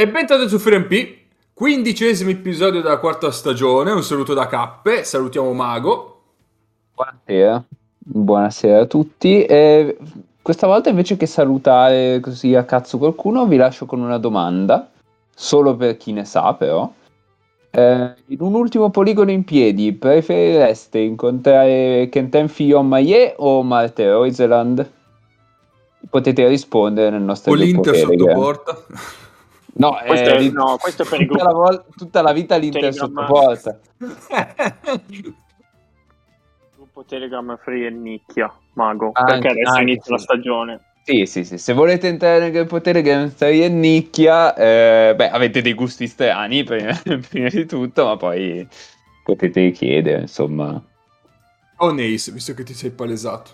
E bentornati su FreeMP, quindicesimo episodio della quarta stagione, un saluto da Cappe, salutiamo Mago. Buonasera, buonasera a tutti. E questa volta invece che salutare così a cazzo qualcuno, vi lascio con una domanda, solo per chi ne sa però. Eh, in un ultimo poligono in piedi, preferireste incontrare Kenten Maie o Marte Roiseland? Potete rispondere nel nostro o l'Inter sotto porta. No, questo, è, no, questo è per tutta, la vol- tutta la vita l'Inter sotto porta. Gruppo Telegram Free e Nicchia, Mago, anche, perché adesso anche, inizia sì. la stagione. Sì, sì, sì, se volete entrare nel gruppo Telegram Free e Nicchia, eh, beh, avete dei gusti strani prima, prima di tutto, ma poi potete chiedere, insomma. Oh Nace, visto che ti sei palesato.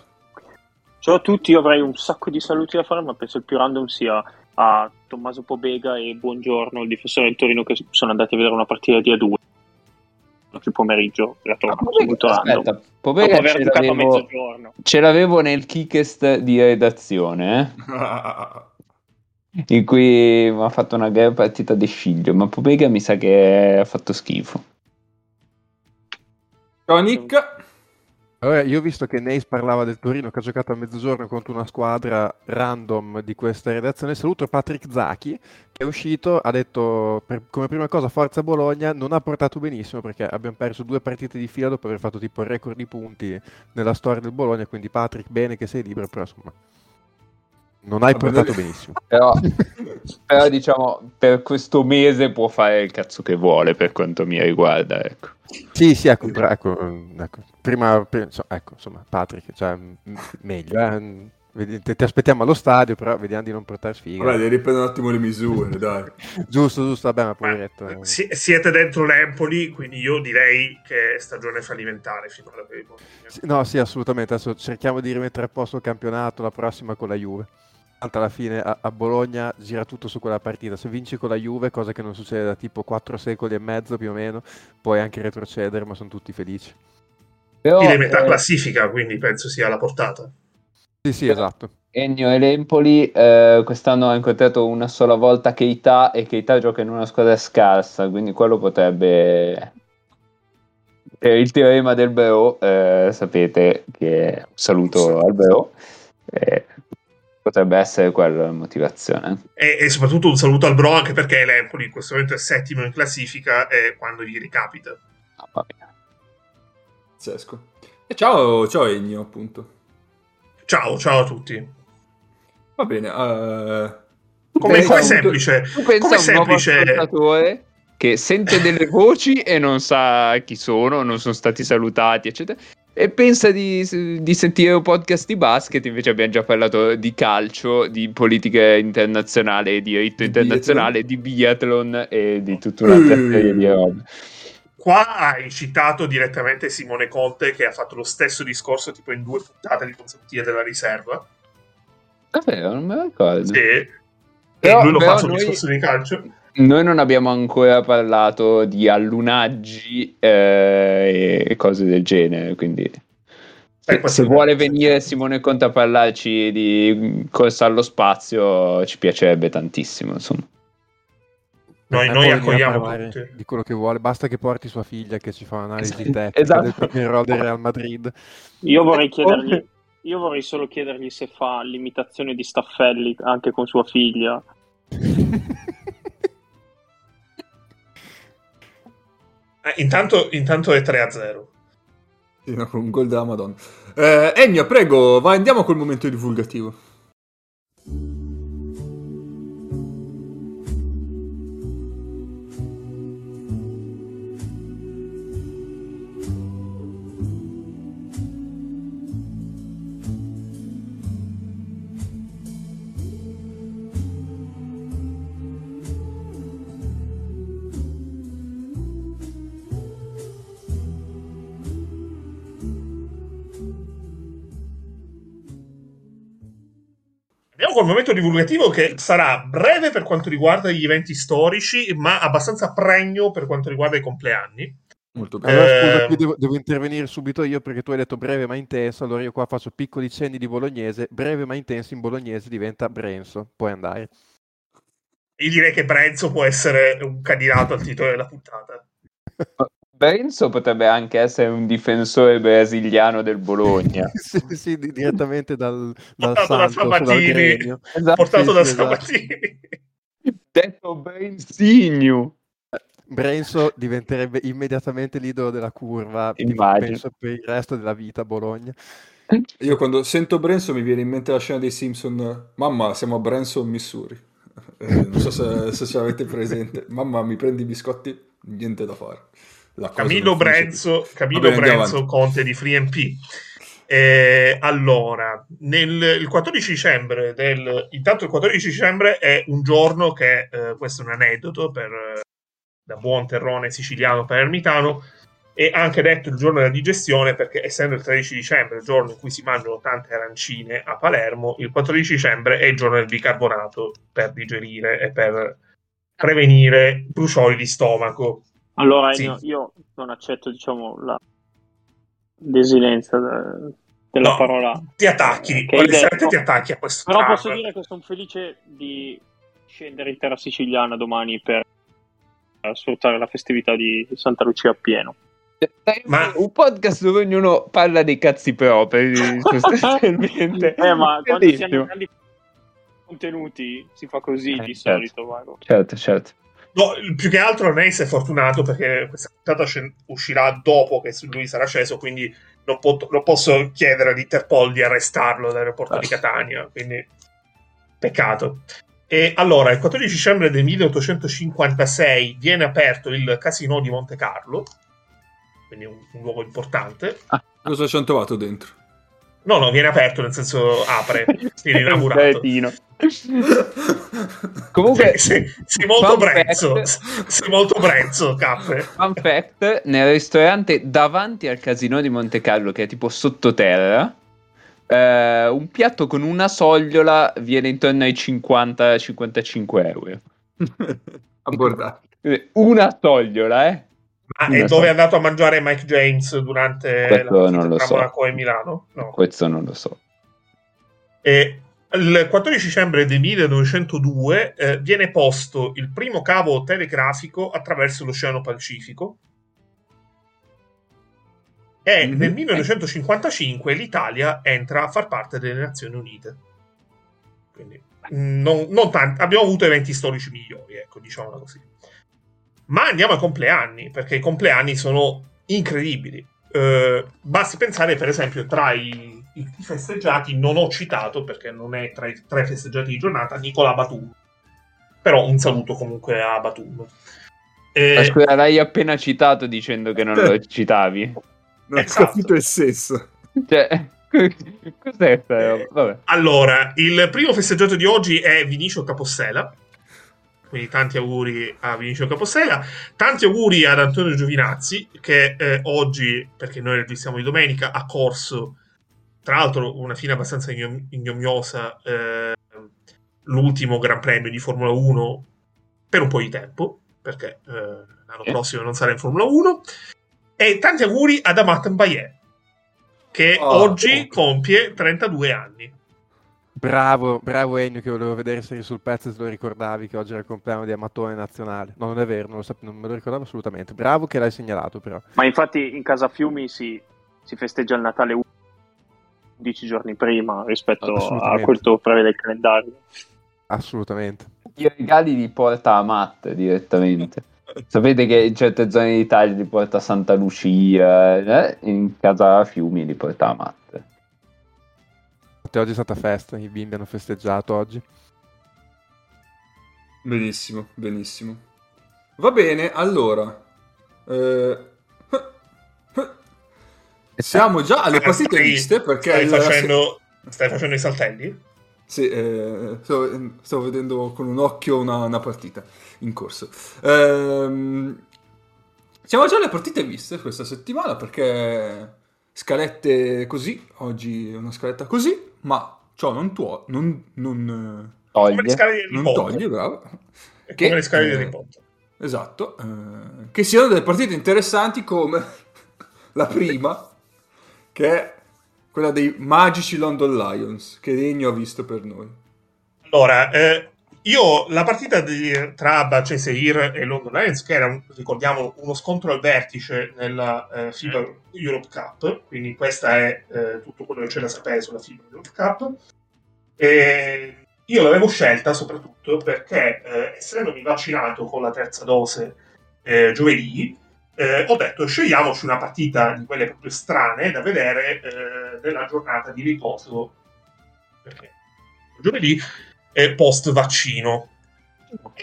Ciao a tutti, io avrei un sacco di saluti da fare, ma penso il più random sia a Tommaso Pobega e Buongiorno, il difensore del Torino, che sono andati a vedere una partita di A2 il pomeriggio. La trovo molto aspetta, Pobega ce l'avevo, ce l'avevo nel kickest di redazione, eh? in cui mi ha fatto una gran partita di sciglio, ma Pobega mi sa che ha fatto schifo. Ciao Nick. Allora, io ho visto che Neis parlava del Torino che ha giocato a mezzogiorno contro una squadra random di questa redazione. Saluto Patrick Zacchi che è uscito, ha detto per, come prima cosa Forza Bologna, non ha portato benissimo perché abbiamo perso due partite di fila dopo aver fatto tipo il record di punti nella storia del Bologna, quindi Patrick bene che sei libero, però insomma non hai portato benissimo. Però, però, diciamo, per questo mese può fare il cazzo che vuole per quanto mi riguarda, ecco. Sì, sì, ecco, ecco, ecco prima, ecco, insomma, Patrick, cioè, meglio, eh? Ti aspettiamo allo stadio, però vediamo di non portare sfiga. Vabbè, devi riprendere un attimo le misure, dai. giusto, giusto, vabbè, ma poveretto. Eh. Si, siete dentro l'Empoli, quindi io direi che è stagione fallimentare finora per il sì, No, sì, assolutamente. Adesso cerchiamo di rimettere a posto il campionato, la prossima con la Juve. Tanto alla fine a, a, Bologna gira tutto su quella partita. Se vinci con la Juve, cosa che non succede da tipo 4 secoli e mezzo più o meno, puoi anche retrocedere, ma sono tutti felici. Però, e metà eh... classifica, quindi penso sia alla portata. Sì, sì, esatto. Ennio e l'Empoli eh, quest'anno ha incontrato una sola volta Keita e Keita gioca in una squadra scarsa, quindi quello potrebbe... Per il teorema del Bro, eh, sapete che un saluto al Bro. Eh, Potrebbe essere quella la motivazione. E, e, soprattutto un saluto al Bro anche perché l'Empoli in questo momento è settimo in classifica e quando gli ricapita. Ah, va bene. Pazzesco. E ciao, ciao Ennio, appunto. Ciao, ciao a tutti. Va bene. Uh... Come, come semplice. Tu pensa come semplice che sente delle voci e non sa chi sono, non sono stati salutati, eccetera e pensa di, di, sentire un podcast di basket, invece abbiamo già parlato di calcio, di politica internazionale, di diritto internazionale, di biathlon e di tutta un'altra mm. serie di robe. Qua hai citato direttamente Simone Conte che ha fatto lo stesso discorso tipo in due puntate di consecutive della riserva. Davvero, non me lo ricordo. Sì. Però, e lui lo fa sul noi... discorso di calcio noi non abbiamo ancora parlato di allunaggi eh, e cose del genere, quindi se, se vuole venire Simone Conte a parlarci di corsa allo spazio ci piacerebbe tantissimo, insomma. Noi, noi accogliamo tutti. di quello che vuole, basta che porti sua figlia che ci fa un'analisi tecnica esatto. del proprio del Real Madrid. Io vorrei chiedergli io vorrei solo chiedergli se fa l'imitazione di Staffelli anche con sua figlia. Eh, intanto, intanto, è 3-0. Sì, no, un gol della Madonna. Eh, Ennio, prego, vai, andiamo col momento divulgativo. Col momento divulgativo che sarà breve per quanto riguarda gli eventi storici, ma abbastanza pregno per quanto riguarda i compleanni. Molto bene. Allora, scusa, eh, qui devo, devo, intervenire subito io perché tu hai detto breve ma intenso. Allora io qua faccio piccoli cenni di bolognese. Breve ma intenso in bolognese diventa brenso. Puoi andare. Io direi che Brenzo può essere un candidato al titolo della puntata. Benzo potrebbe anche essere un difensore brasiliano del Bologna. sì, sì, di- direttamente dal, dal Portato da Santos, dal Sabatini. Esatto. Portato sì, da esatto. Sabatini. Detto Benzigno. Brenzo diventerebbe immediatamente l'idolo della curva, Immagino. penso per il resto della vita a Bologna. Io quando sento Branson mi viene in mente la scena dei Simpson. Mamma, siamo a Branson, Missouri. Eh, non so se, se ce l'avete presente. Mamma, mi prendi i biscotti? Niente da fare. La cosa Camillo Brenzo, Camillo Vabbè, Brenzo. Conte di FreeMP. Eh, allora, nel, il 14 dicembre del, intanto il 14 dicembre è un giorno che, eh, questo è un aneddoto per, eh, da buon terrone siciliano palermitano, è anche detto il giorno della digestione perché essendo il 13 dicembre, il giorno in cui si mangiano tante arancine a Palermo, il 14 dicembre è il giorno del bicarbonato per digerire e per prevenire bruciori di stomaco. Allora, Sì. Io non accetto, diciamo, la desinenza de- della No, parola. Ti attacchi, detto. ti attacchi a questo Però tram. posso dire che sono felice di scendere in terra siciliana domani per eh, sfruttare la festività di Santa Lucia appieno. Ma- Un podcast dove ognuno parla dei cazzi propri, sostanzialmente. Eh, ma quando si hanno grandi contenuti si fa così Eh, di certo. solito. Mago. Certo, certo. No, più che altro Neis è fortunato perché questa puntata uscirà dopo che lui sarà sceso, quindi non, po- non posso chiedere all'Interpol di arrestarlo dall'aeroporto di Catania, quindi peccato. E allora, il 14 dicembre del 1856 viene aperto il Casino di Monte Carlo, quindi un, un luogo importante. Cosa ci hanno trovato dentro? No, no, viene aperto, nel senso apre, viene inaugurato. Comunque, sei, sei molto brezzo, fact- sei molto brezzo, Cappe. Fun fact, nel ristorante davanti al casino di Monte Carlo, che è tipo sottoterra, eh, un piatto con una sogliola viene intorno ai 50-55 euro. Abbordati. Eh, Una sogliola, eh? Una e dove è andato a mangiare Mike James durante Questo la non lo tra so. Monaco e Milano? No. Questo non lo so. E il 14 dicembre del 1902 eh, viene posto il primo cavo telegrafico attraverso l'Oceano Pacifico e Mhm. nel 1955 l'Italia entra a far parte delle Nazioni Unite. Quindi mh, non, non tanti- abbiamo avuto eventi storici migliori, ecco, diciamola così. Ma andiamo ai compleanni, perché i compleanni sono incredibili. Eh, basti pensare, per esempio, tra i, i festeggiati, non ho citato, perché non è tra i tre festeggiati di giornata, Nicola Batum. Però un saluto comunque a Batum. Eh, Ma scusa, l'hai appena citato dicendo che non lo citavi? Non ho Esatto. capito il senso. Cioè, cos'è? Vabbè. Allora, il primo festeggiato di oggi è Vinicio Capossela. Quindi tanti auguri a Vinicio Capossela. Tanti auguri ad Antonio Giovinazzi, che eh, oggi, perché noi registriamo di domenica, ha corso, tra l'altro, una fine abbastanza ignom- ignominiosa, eh, l'ultimo Gran Premio di Formula 1 per un po' di tempo, perché eh, l'anno prossimo non sarà in Formula 1. E tanti auguri ad Amat Mbaye, che Oh, oggi oh. compie 32 anni. Bravo, bravo Ennio che volevo vedere se eri sul pezzo e se lo ricordavi che oggi era il compleanno di Amatone Nazionale. No, non è vero, non, lo sap- non me lo ricordavo assolutamente. Bravo che l'hai segnalato però. Ma infatti in casa Fiumi si, si festeggia il Natale 11 giorni prima rispetto a quanto prevede il calendario. Assolutamente. I regali li porta a Matt direttamente. Sapete che in certe zone d'Italia li porta a Santa Lucia, eh? in casa Fiumi li porta a Matt. Infatti Oggi è stata festa, i bimbi hanno festeggiato oggi. Benissimo, benissimo. Va bene, allora. eh, Siamo già alle partite viste perché stai facendo, stai facendo i saltelli? Sì, eh, stavo, stavo vedendo con un occhio una, una partita in corso. Ehm, siamo già alle partite viste questa settimana perché scalette così, oggi è una scaletta così, ma ciò non, tuo, non, non, Come le Toglie. scale di eh, non toglie, bravo. È Che, come le scale di eh, Harry Potter. Esatto, eh, che siano delle partite interessanti come la prima, che è quella dei magici London Lions, che Regno ha visto per noi. Allora, eh, io la partita di, tra Baceseir e London Lions, che era, ricordiamo, uno scontro al vertice nella eh, FIBA Europe Cup, quindi questa è eh, tutto quello che c'è da sapere sulla FIBA Europe Cup. E io l'avevo scelta soprattutto perché, eh, essendomi vaccinato con la terza dose eh, giovedì, eh, ho detto scegliamoci una partita di quelle proprio strane da vedere eh, nella giornata di riposo. Perché? Giovedì eh, post vaccino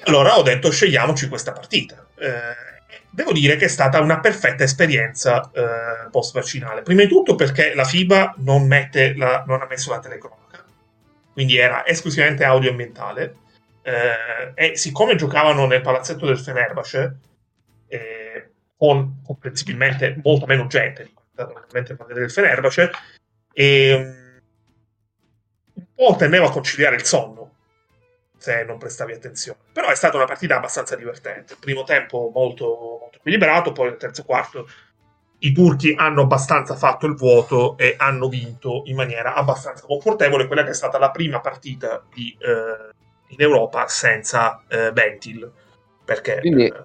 allora ho detto scegliamoci questa partita. Eh, devo dire che è stata una perfetta esperienza eh, post vaccinale prima di tutto perché la FIBA non, la, non ha messo la telecronaca quindi era esclusivamente audio ambientale. Eh, e siccome giocavano nel palazzetto del Fenerbahce con comprensibilmente molto meno gente di il del Fenerbahce e um, un po' tendeva a conciliare il sonno se non prestavi attenzione. Però è stata una partita abbastanza divertente. Primo tempo molto, molto equilibrato poi nel terzo quarto i turchi hanno abbastanza fatto il vuoto e hanno vinto in maniera abbastanza confortevole quella che è stata la prima partita di, eh, in Europa senza eh, Ventil. Perché Quindi, eh,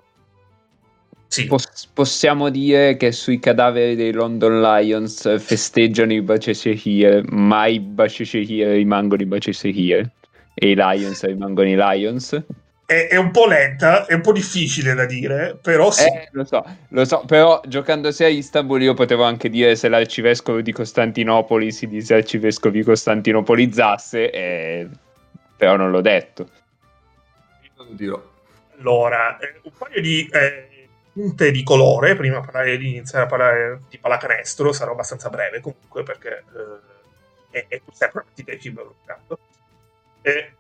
sì. Poss- possiamo dire che sui cadaveri dei London Lions festeggiano i Bacesehir, ma i Bacesehir rimangono i Bacesehir e i Lions rimangono i Lions. È, è, un po' lenta, è un po' difficile da dire, però sì. Eh, lo so, lo so, però giocando sia a Istanbul io potevo anche dire se l'arcivescovo di Costantinopoli si disarcivescovi costantinopolizzasse, eh, però non l'ho detto. Io lo dirò. Allora, eh, un paio di... Eh punte di colore, prima di iniziare a parlare di pallacanestro, sarò abbastanza breve comunque perché eh, è, è sempre una partita di FIBA Europe eh,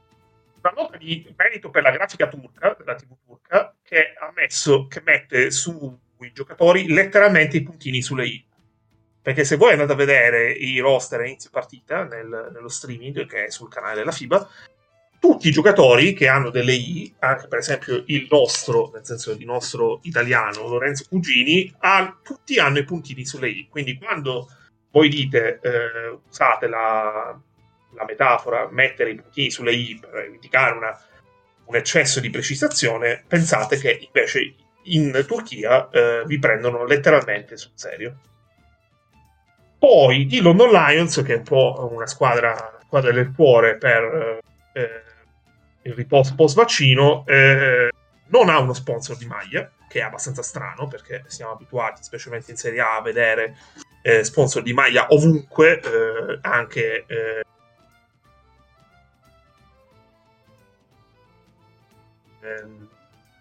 una nota di merito per la grafica turca, della TV turca, che ha messo, che mette sui giocatori letteralmente i puntini sulle i. Perché se voi andate a vedere i roster a inizio partita nel, nello streaming che è sul canale della FIBA, tutti i giocatori che hanno delle I, anche per esempio il nostro, nel senso il nostro italiano Lorenzo Cugini, ha, tutti hanno i puntini sulle I. Quindi quando voi dite, eh, usate la, la, metafora, mettere i puntini sulle I per indicare una, un eccesso di precisazione, pensate che invece in Turchia eh, vi prendono letteralmente sul serio. Poi i London Lions, che è un po' una squadra, squadra del cuore per eh, il riposo post vaccino, eh, non ha uno sponsor di maglia, che è abbastanza strano perché siamo abituati, specialmente in Serie A, a vedere eh, sponsor di maglia ovunque, eh, anche eh,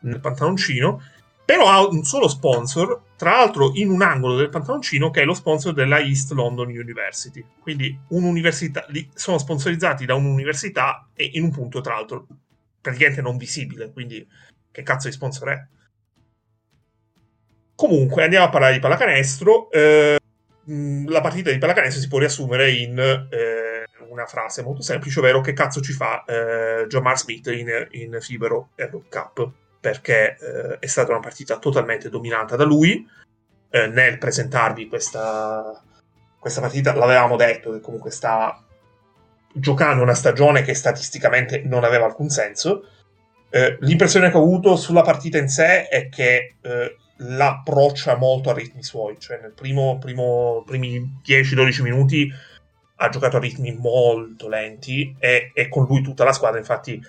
nel pantaloncino, però ha un solo sponsor, tra l'altro in un angolo del pantaloncino che è lo sponsor della East London University. Quindi un'università, sono sponsorizzati da un'università e in un punto tra l'altro praticamente non visibile, quindi che cazzo di sponsor è? Comunque andiamo a parlare di pallacanestro. Eh, la partita di pallacanestro si può riassumere in eh, una frase molto semplice, ovvero che cazzo ci fa eh, Jamar Smith in, in Fibero Aero Cup perché eh, è stata una partita totalmente dominata da lui. Eh, nel presentarvi questa, questa partita l'avevamo detto che comunque sta giocando una stagione che statisticamente non aveva alcun senso. Eh, l'impressione che ho avuto sulla partita in sé è che eh, l'approccia molto a ritmi suoi, cioè nel primo, primo primi 10-12 minuti ha giocato a ritmi molto lenti e, e con lui tutta la squadra, infatti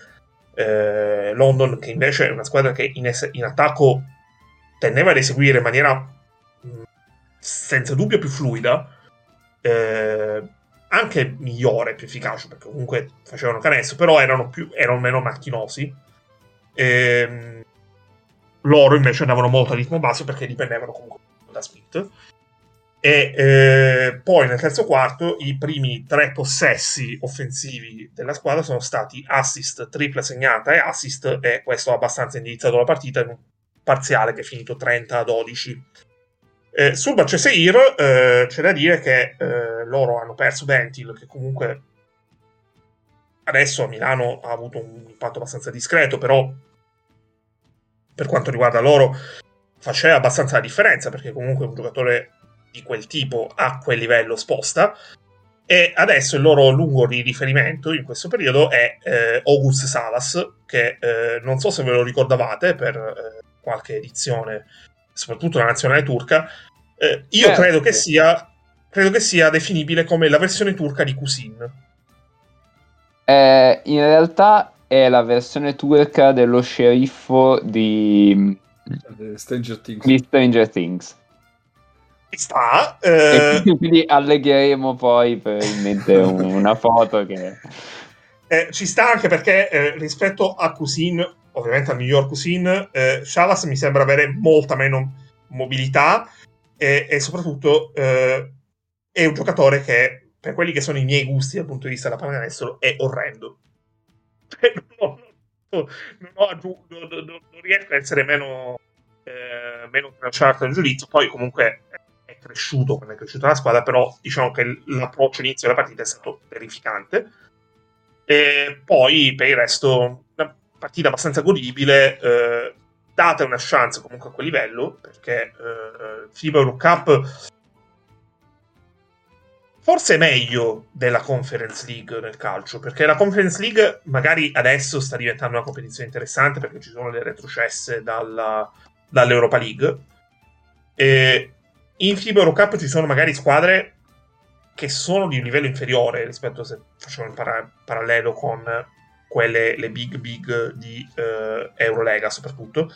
eh, London, che invece è una squadra che in, es- in attacco tendeva ad eseguire in maniera mm, senza dubbio più fluida, eh, anche migliore, più efficace, perché comunque facevano canestro, però erano, più, erano meno macchinosi. Ehm, loro invece andavano molto a ritmo basso perché dipendevano comunque da Smith. E eh, poi nel terzo quarto i primi tre possessi offensivi della squadra sono stati assist, tripla segnata e assist, e questo ha abbastanza indirizzato la partita in un parziale che è finito 30 a 12. Eh, sul Baceseir eh, c'è da dire che eh, loro hanno perso Ventil, che comunque adesso a Milano ha avuto un impatto abbastanza discreto, però per quanto riguarda loro faceva abbastanza la differenza, perché comunque un giocatore di quel tipo a quel livello sposta. e adesso il loro lungo di riferimento in questo periodo è eh, August Salas, che eh, non so se ve lo ricordavate per eh, qualche edizione, soprattutto la nazionale turca. Eh, io Certo. credo, che sia, credo che sia definibile come la versione turca di Kusin. Eh, in realtà è la versione turca dello sceriffo di, Stranger Things. di Stranger Things. Ci sta. Eh, quindi, allegheremo poi probabilmente un- una foto che... Eh, ci sta anche perché eh, rispetto a Cusin, ovviamente al miglior Cusin, eh, Shavas mi sembra avere molta meno mobilità e, e soprattutto eh, è un giocatore che, per quelli che sono i miei gusti dal punto di vista della pallacanestro, è orrendo. non, non- non ho non- non- riesco a essere meno, eh, meno tranciato nel giudizio. Poi comunque cresciuto quando è cresciuta la squadra, però diciamo che l'approccio inizio della partita è stato terrificante. E poi per il resto una partita abbastanza godibile eh, date una chance comunque a quel livello perché eh, FIBA Euro Cup forse è meglio della Conference League nel calcio perché la Conference League magari adesso sta diventando una competizione interessante perché ci sono le retrocesse dalla, dall'Europa League e in FIBA Euro Cup ci sono magari squadre che sono di un livello inferiore rispetto a se facciamo il para- parallelo con quelle, le big big di eh, Eurolega soprattutto.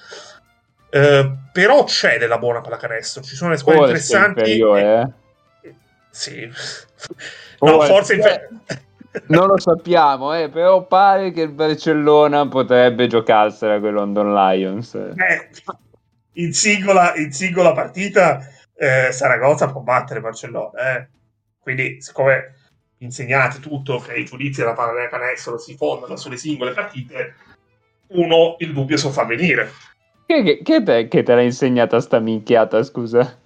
Eh, però c'è della buona pallacanestro, ci sono le squadre Forse interessanti. inferiore, eh. e- Sì. no, Forse. forse infer- Non lo sappiamo, eh, però pare che il Barcellona potrebbe giocarsela con i London Lions. Beh, in, singola, in singola partita eh, Saragozza può battere Barcellona. eh. Quindi, siccome insegnate tutto che i giudizi della pallacanestro si fondano sulle singole partite, uno il dubbio so fa venire. Che, che, che te, che te l'ha insegnata sta minchiata, scusa?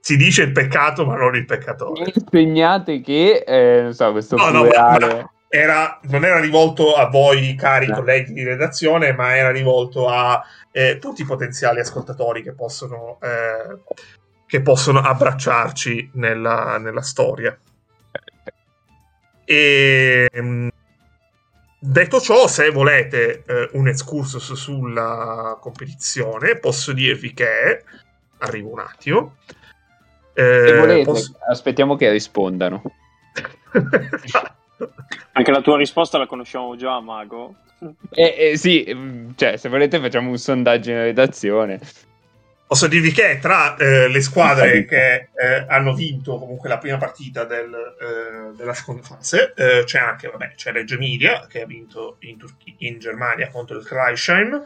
Si dice il peccato, ma non il peccatore. Mi insegnate che, eh, non so, questo No, no, ma- plurale... ma era- non era rivolto a voi, cari Eh. colleghi di redazione, ma era rivolto a eh, tutti i potenziali ascoltatori che possono, eh, che possono abbracciarci nella, nella storia. E, mh, detto ciò, se volete eh, un excursus sulla competizione, posso dirvi che arrivo un attimo. Eh, Se volete, posso- aspettiamo che rispondano. Anche la tua risposta la conosciamo già, Mago. Eh, eh, sì, mm, cioè, se volete facciamo un sondaggio in redazione. Posso dirvi che tra eh, le squadre che eh, hanno vinto comunque la prima partita del, eh, della seconda fase eh, c'è anche vabbè, c'è Reggio Emilia che ha vinto in, Turchi- in Germania contro il Kreisheim,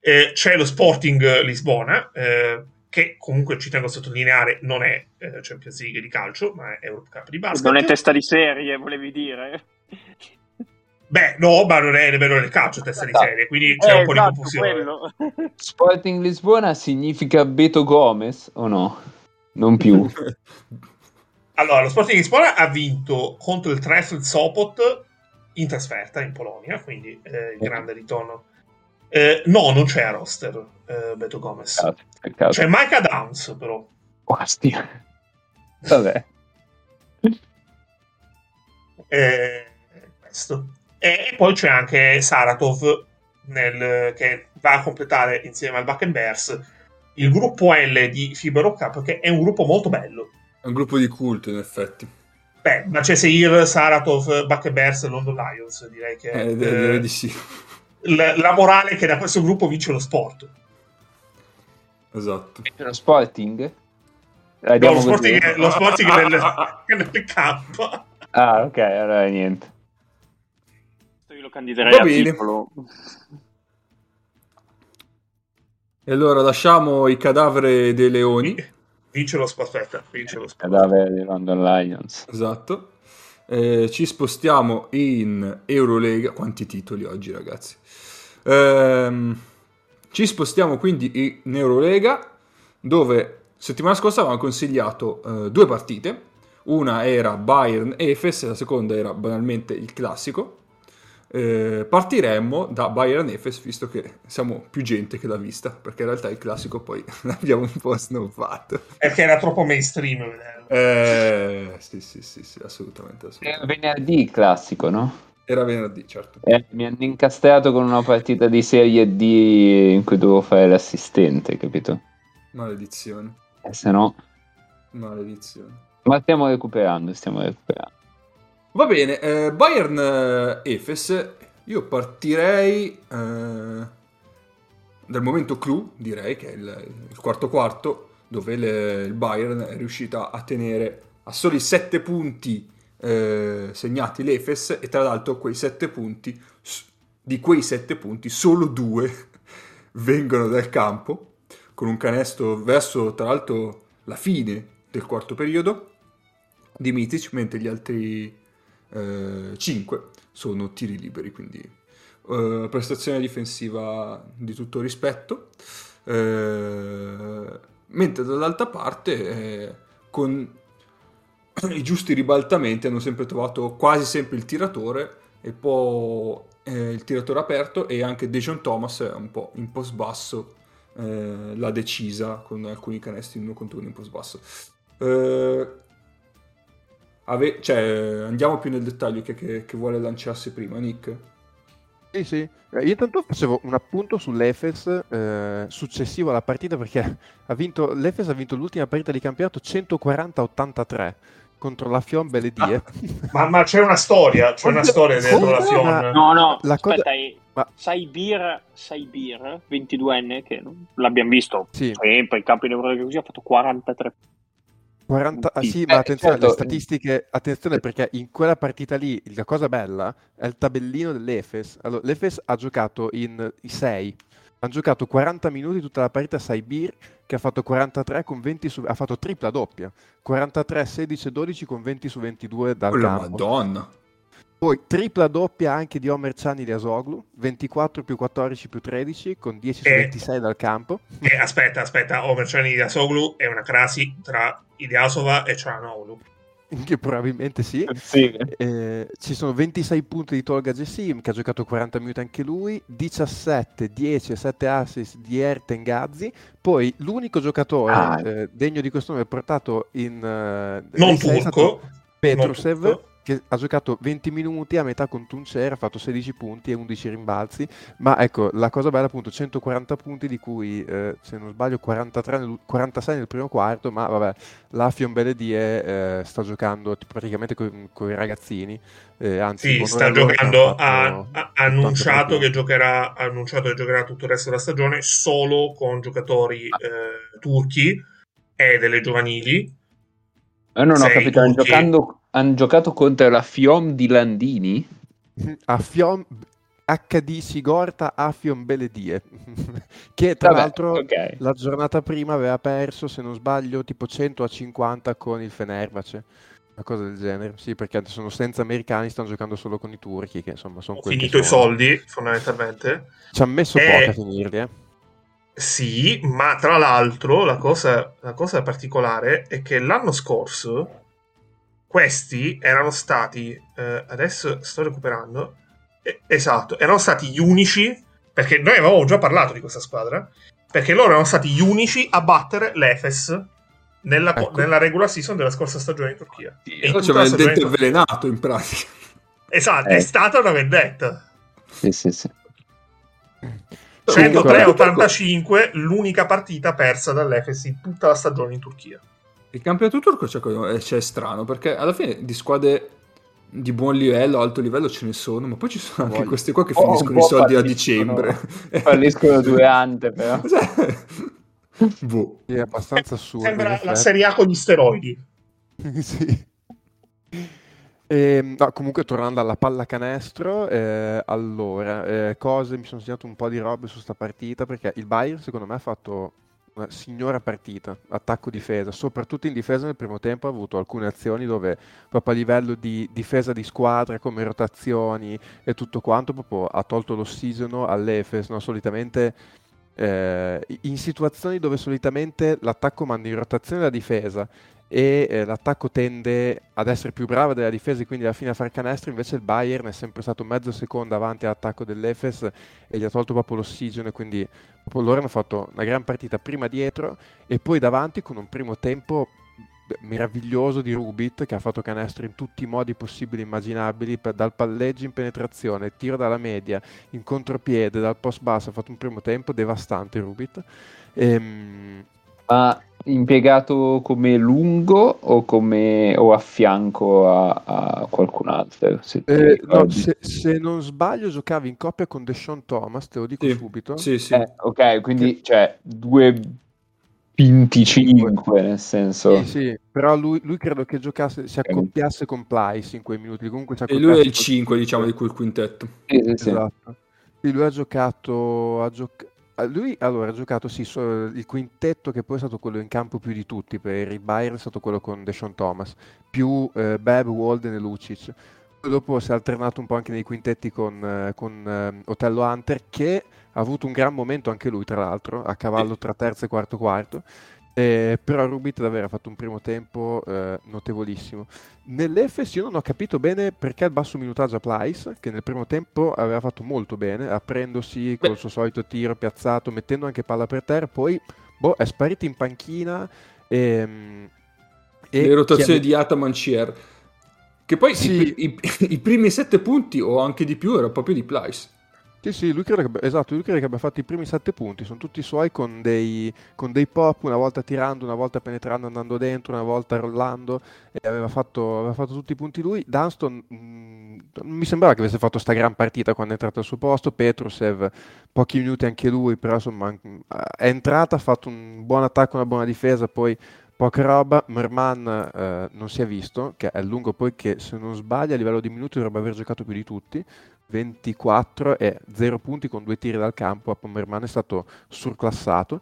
eh, c'è lo Sporting Lisbona eh, che comunque ci tengo a sottolineare non è eh, Champions League di calcio ma è Europe Cup di basket. Non è testa di serie, volevi dire? Beh, no, ma non è nemmeno nel calcio testa di Esatto. serie, quindi c'è Eh, un po' di esatto, confusione. quello. Sporting Lisbona significa Beto Gomez o no? Non più. Allora, lo Sporting Lisbona ha vinto contro il Trefl Sopot in trasferta in Polonia, quindi eh, il grande ritorno. Eh, no, non c'è a roster eh, Beto Gomez. Peccato, peccato. C'è Micah Downs, però. Ostia. Vabbè. Eh, questo. E, e poi c'è anche Saratov nel- che va a completare insieme al Bakken Bears il gruppo L di FIBA Rock Cup, che è un gruppo molto bello. È un gruppo di culto, in effetti. Beh, ma c'è Seir, Saratov, Bakken Bears e London Lions, direi che... Eh, eh, direi di sì. La, la morale che da questo gruppo vince lo sport. Esatto. Lo Sporting? No, lo? Sporting, è, lo Sporting è nel, è nel campo. Ah, ok, allora niente. Io lo candiderei Va a bene. titolo. E allora lasciamo i cadaveri dei leoni. Vince lo sport. Aspetta, vince lo sport. Cadavere di London Lions. Esatto. Eh, ci spostiamo in Eurolega. Quanti titoli oggi, ragazzi? Ehm, ci spostiamo quindi in Eurolega, dove settimana scorsa avevamo consigliato eh, due partite. Una era Bayern Efes e la seconda era banalmente il classico. Eh, partiremmo da Bayern Efes, visto che siamo più gente che l'ha vista, perché in realtà il classico poi l'abbiamo un po' snobbato. Perché era troppo mainstream vederlo. Eh, sì, sì, sì, sì, assolutamente. Assolutamente. venerdì il classico, no? Era venerdì, certo. Eh, mi hanno incastrato con una partita di Serie D in cui dovevo fare l'assistente, capito? Maledizione, E se no... maledizione. Ma stiamo recuperando, stiamo recuperando. Va bene, eh, Bayern eh, Efes, io partirei eh, dal momento clou, direi, che è il, il quarto quarto, dove le- il Bayern è riuscita a tenere a soli 7 punti eh, segnati l'Efes e tra l'altro quei 7 punti, di quei 7 punti solo due vengono dal campo, con un canestro verso tra l'altro la fine del quarto periodo. Di Mitic, mentre gli altri 5 sono tiri liberi, quindi eh, prestazione difensiva di tutto rispetto. Eh, mentre dall'altra parte, eh, con i giusti ribaltamenti, hanno sempre trovato quasi sempre il tiratore e poi eh, il tiratore aperto e anche Dejon Thomas un po' in post basso eh, l'ha decisa con alcuni canestri uno contro uno in post basso. Ave- cioè, andiamo più nel dettaglio che, che- che vuole lanciarsi prima, Nick. Sì, sì. Eh, Io intanto facevo un appunto sull'Efes eh, successivo alla partita perché ha vinto, l'Efes ha vinto l'ultima partita di campionato 140-83 contro la Fion Beledie. Ma, ma c'è una storia, c'è una storia dietro la? Fion. No, no, La cosa- aspetta, eh, Ma- Saibir, Saibir, 22enne, che l'abbiamo visto Sì. sempre in campo in Europa così, ha fatto 43 40 ah, sì, Eh, ma attenzione alle certo. statistiche, attenzione perché in quella partita lì la cosa bella è il tabellino dell'Efes. Allora, l'Efes ha giocato in 6, hanno giocato 40 minuti tutta la partita Saibir che ha fatto 43 con 20 su, ha fatto tripla doppia, 43, 16 e 12 con 20 su 22 dal Oh, campo. madonna. Poi tripla doppia anche di Omer Ciani di Asoglu, 24 più 14 più 13 con 10 su Eh. 26 dal campo. Eh, aspetta, aspetta, Omerciani di Asoglu è una crasi tra Idiasova e Cianoglu. Che probabilmente sì. Sì. Eh, ci sono 26 punti di Tolga Jessim che ha giocato 40 minuti anche lui, 17, 10 e 7 assist di Erten Gazzi. Poi l'unico giocatore Ah. eh, degno di questo nome portato in eh, Non turco. Petrusev non turco. Che ha giocato 20 minuti a metà con Tuncer, ha fatto 16 punti e 11 rimbalzi. Ma ecco, la cosa bella appunto 140 punti di cui eh, se non sbaglio 43 nel- 46 nel primo quarto, ma vabbè, la Fionbeledie eh, sta giocando t- praticamente con, i ragazzini. eh, anzi, Sì, sta giocando, ha, ha 80 annunciato che giocherà, ha annunciato che giocherà tutto il resto della stagione solo con giocatori eh, turchi e delle giovanili. Io non ho Sei capito, hanno, turchi. giocando- hanno giocato contro la Fiom di Landini? a Fion HD Sigorta a Fionbeledie che tra Vabbè, l'altro ok. la giornata prima aveva perso se non sbaglio tipo 100 a 50 con il Fenerbahce una cosa del genere sì perché sono senza americani stanno giocando solo con i turchi che insomma sono quelli finito che i soldi, fondamentalmente. ci ha messo Eh, poco a finirli eh. Sì, ma tra l'altro la cosa, la cosa particolare è che l'anno scorso questi erano stati, eh, adesso sto recuperando, eh, esatto, erano stati gli unici, perché noi avevamo già parlato di questa squadra, perché loro erano stati gli unici a battere l'Efes nella, Ecco. nella regular season della scorsa stagione in Turchia. E dente in Turchia. avvelenato in pratica. Esatto, Eh. è stata una vendetta. Sì, sì, sì. Comunque, 103-85, l'unica partita persa dall'Efes in tutta la stagione in Turchia. Il campionato turco c'è, eh, c'è strano perché alla fine di squadre di buon livello, alto livello ce ne sono, ma poi ci sono anche Voglio. queste qua che Oh, finiscono i soldi a dicembre. Falliscono due ante, però. Cioè, boh. È abbastanza assurdo Sembra la. Serie A con gli steroidi. sì. Ehm, no, comunque tornando alla pallacanestro, eh, allora, eh, cose, mi sono segnato un po' di robe su sta partita perché il Bayern secondo me ha fatto una signora partita, attacco-difesa, soprattutto in difesa nel primo tempo ha avuto alcune azioni dove proprio a livello di difesa di squadra come rotazioni e tutto quanto proprio ha tolto l'ossigeno all'Efes, no? Solitamente eh, in situazioni dove solitamente l'attacco manda in rotazione la difesa e eh, l'attacco tende ad essere più bravo della difesa e quindi alla fine a fare canestro, invece il Bayern è sempre stato mezzo secondo avanti all'attacco dell'Efes e gli ha tolto proprio l'ossigeno e quindi loro hanno fatto una gran partita prima dietro e poi davanti con un primo tempo meraviglioso di Rubit che ha fatto canestro in tutti i modi possibili e immaginabili, dal palleggio in penetrazione, tiro dalla media, in contropiede, dal post basso, ha fatto un primo tempo devastante Rubit. Ehm... Ma impiegato come lungo o, come, o a fianco a, a qualcun altro? Se, eh, no, se, se, non sbaglio giocava in coppia con Deshaun Thomas, te lo dico sì. subito. Sì, sì. Eh, ok, quindi che... cioè, due 25 nel senso sì, sì, però lui, lui credo che giocasse si accoppiasse con Plyce in quei minuti comunque e lui è il 5 diciamo di quel quintetto sì, sì, esatto sì. lui ha giocato ha gioc- lui allora ha giocato sì, il quintetto che poi è stato quello in campo più di tutti per il Bayern è stato quello con Deshaun Thomas più eh, Beb, Walden e Lucic dopo si è alternato un po' anche nei quintetti con, eh, con eh, Otello Hunter che ha avuto un gran momento anche lui, tra l'altro, a cavallo tra terzo e quarto quarto. Eh, però Rubit davvero ha fatto un primo tempo eh, notevolissimo. Nell'Efes io non ho capito bene perché il basso minutaggio a Plyce, che nel primo tempo aveva fatto molto bene, aprendosi col suo solito tiro piazzato, mettendo anche palla per terra, poi boh, è sparito in panchina. Ehm, e, Le rotazioni di Ataman. Che poi sì. i, i, i, primi sette punti o anche di più erano proprio di Plyce. Sì, sì, lui crede che, esatto, lui crede che abbia fatto i primi sette punti, sono tutti suoi con dei, con dei, pop, una volta tirando, una volta penetrando, andando dentro, una volta rollando, aveva fatto, aveva fatto tutti i punti lui. Dunston mh, mm, mi sembrava che avesse fatto sta gran partita quando è entrato al suo posto, Petrusev pochi minuti anche lui, però insomma è entrata, ha fatto un buon attacco, una buona difesa, poi poca roba, Merman eh, non si è visto, che è lungo poi che se non sbaglio a livello di minuti dovrebbe aver giocato più di tutti, 24 e 0 punti con due tiri dal campo, a Pommerman è stato surclassato.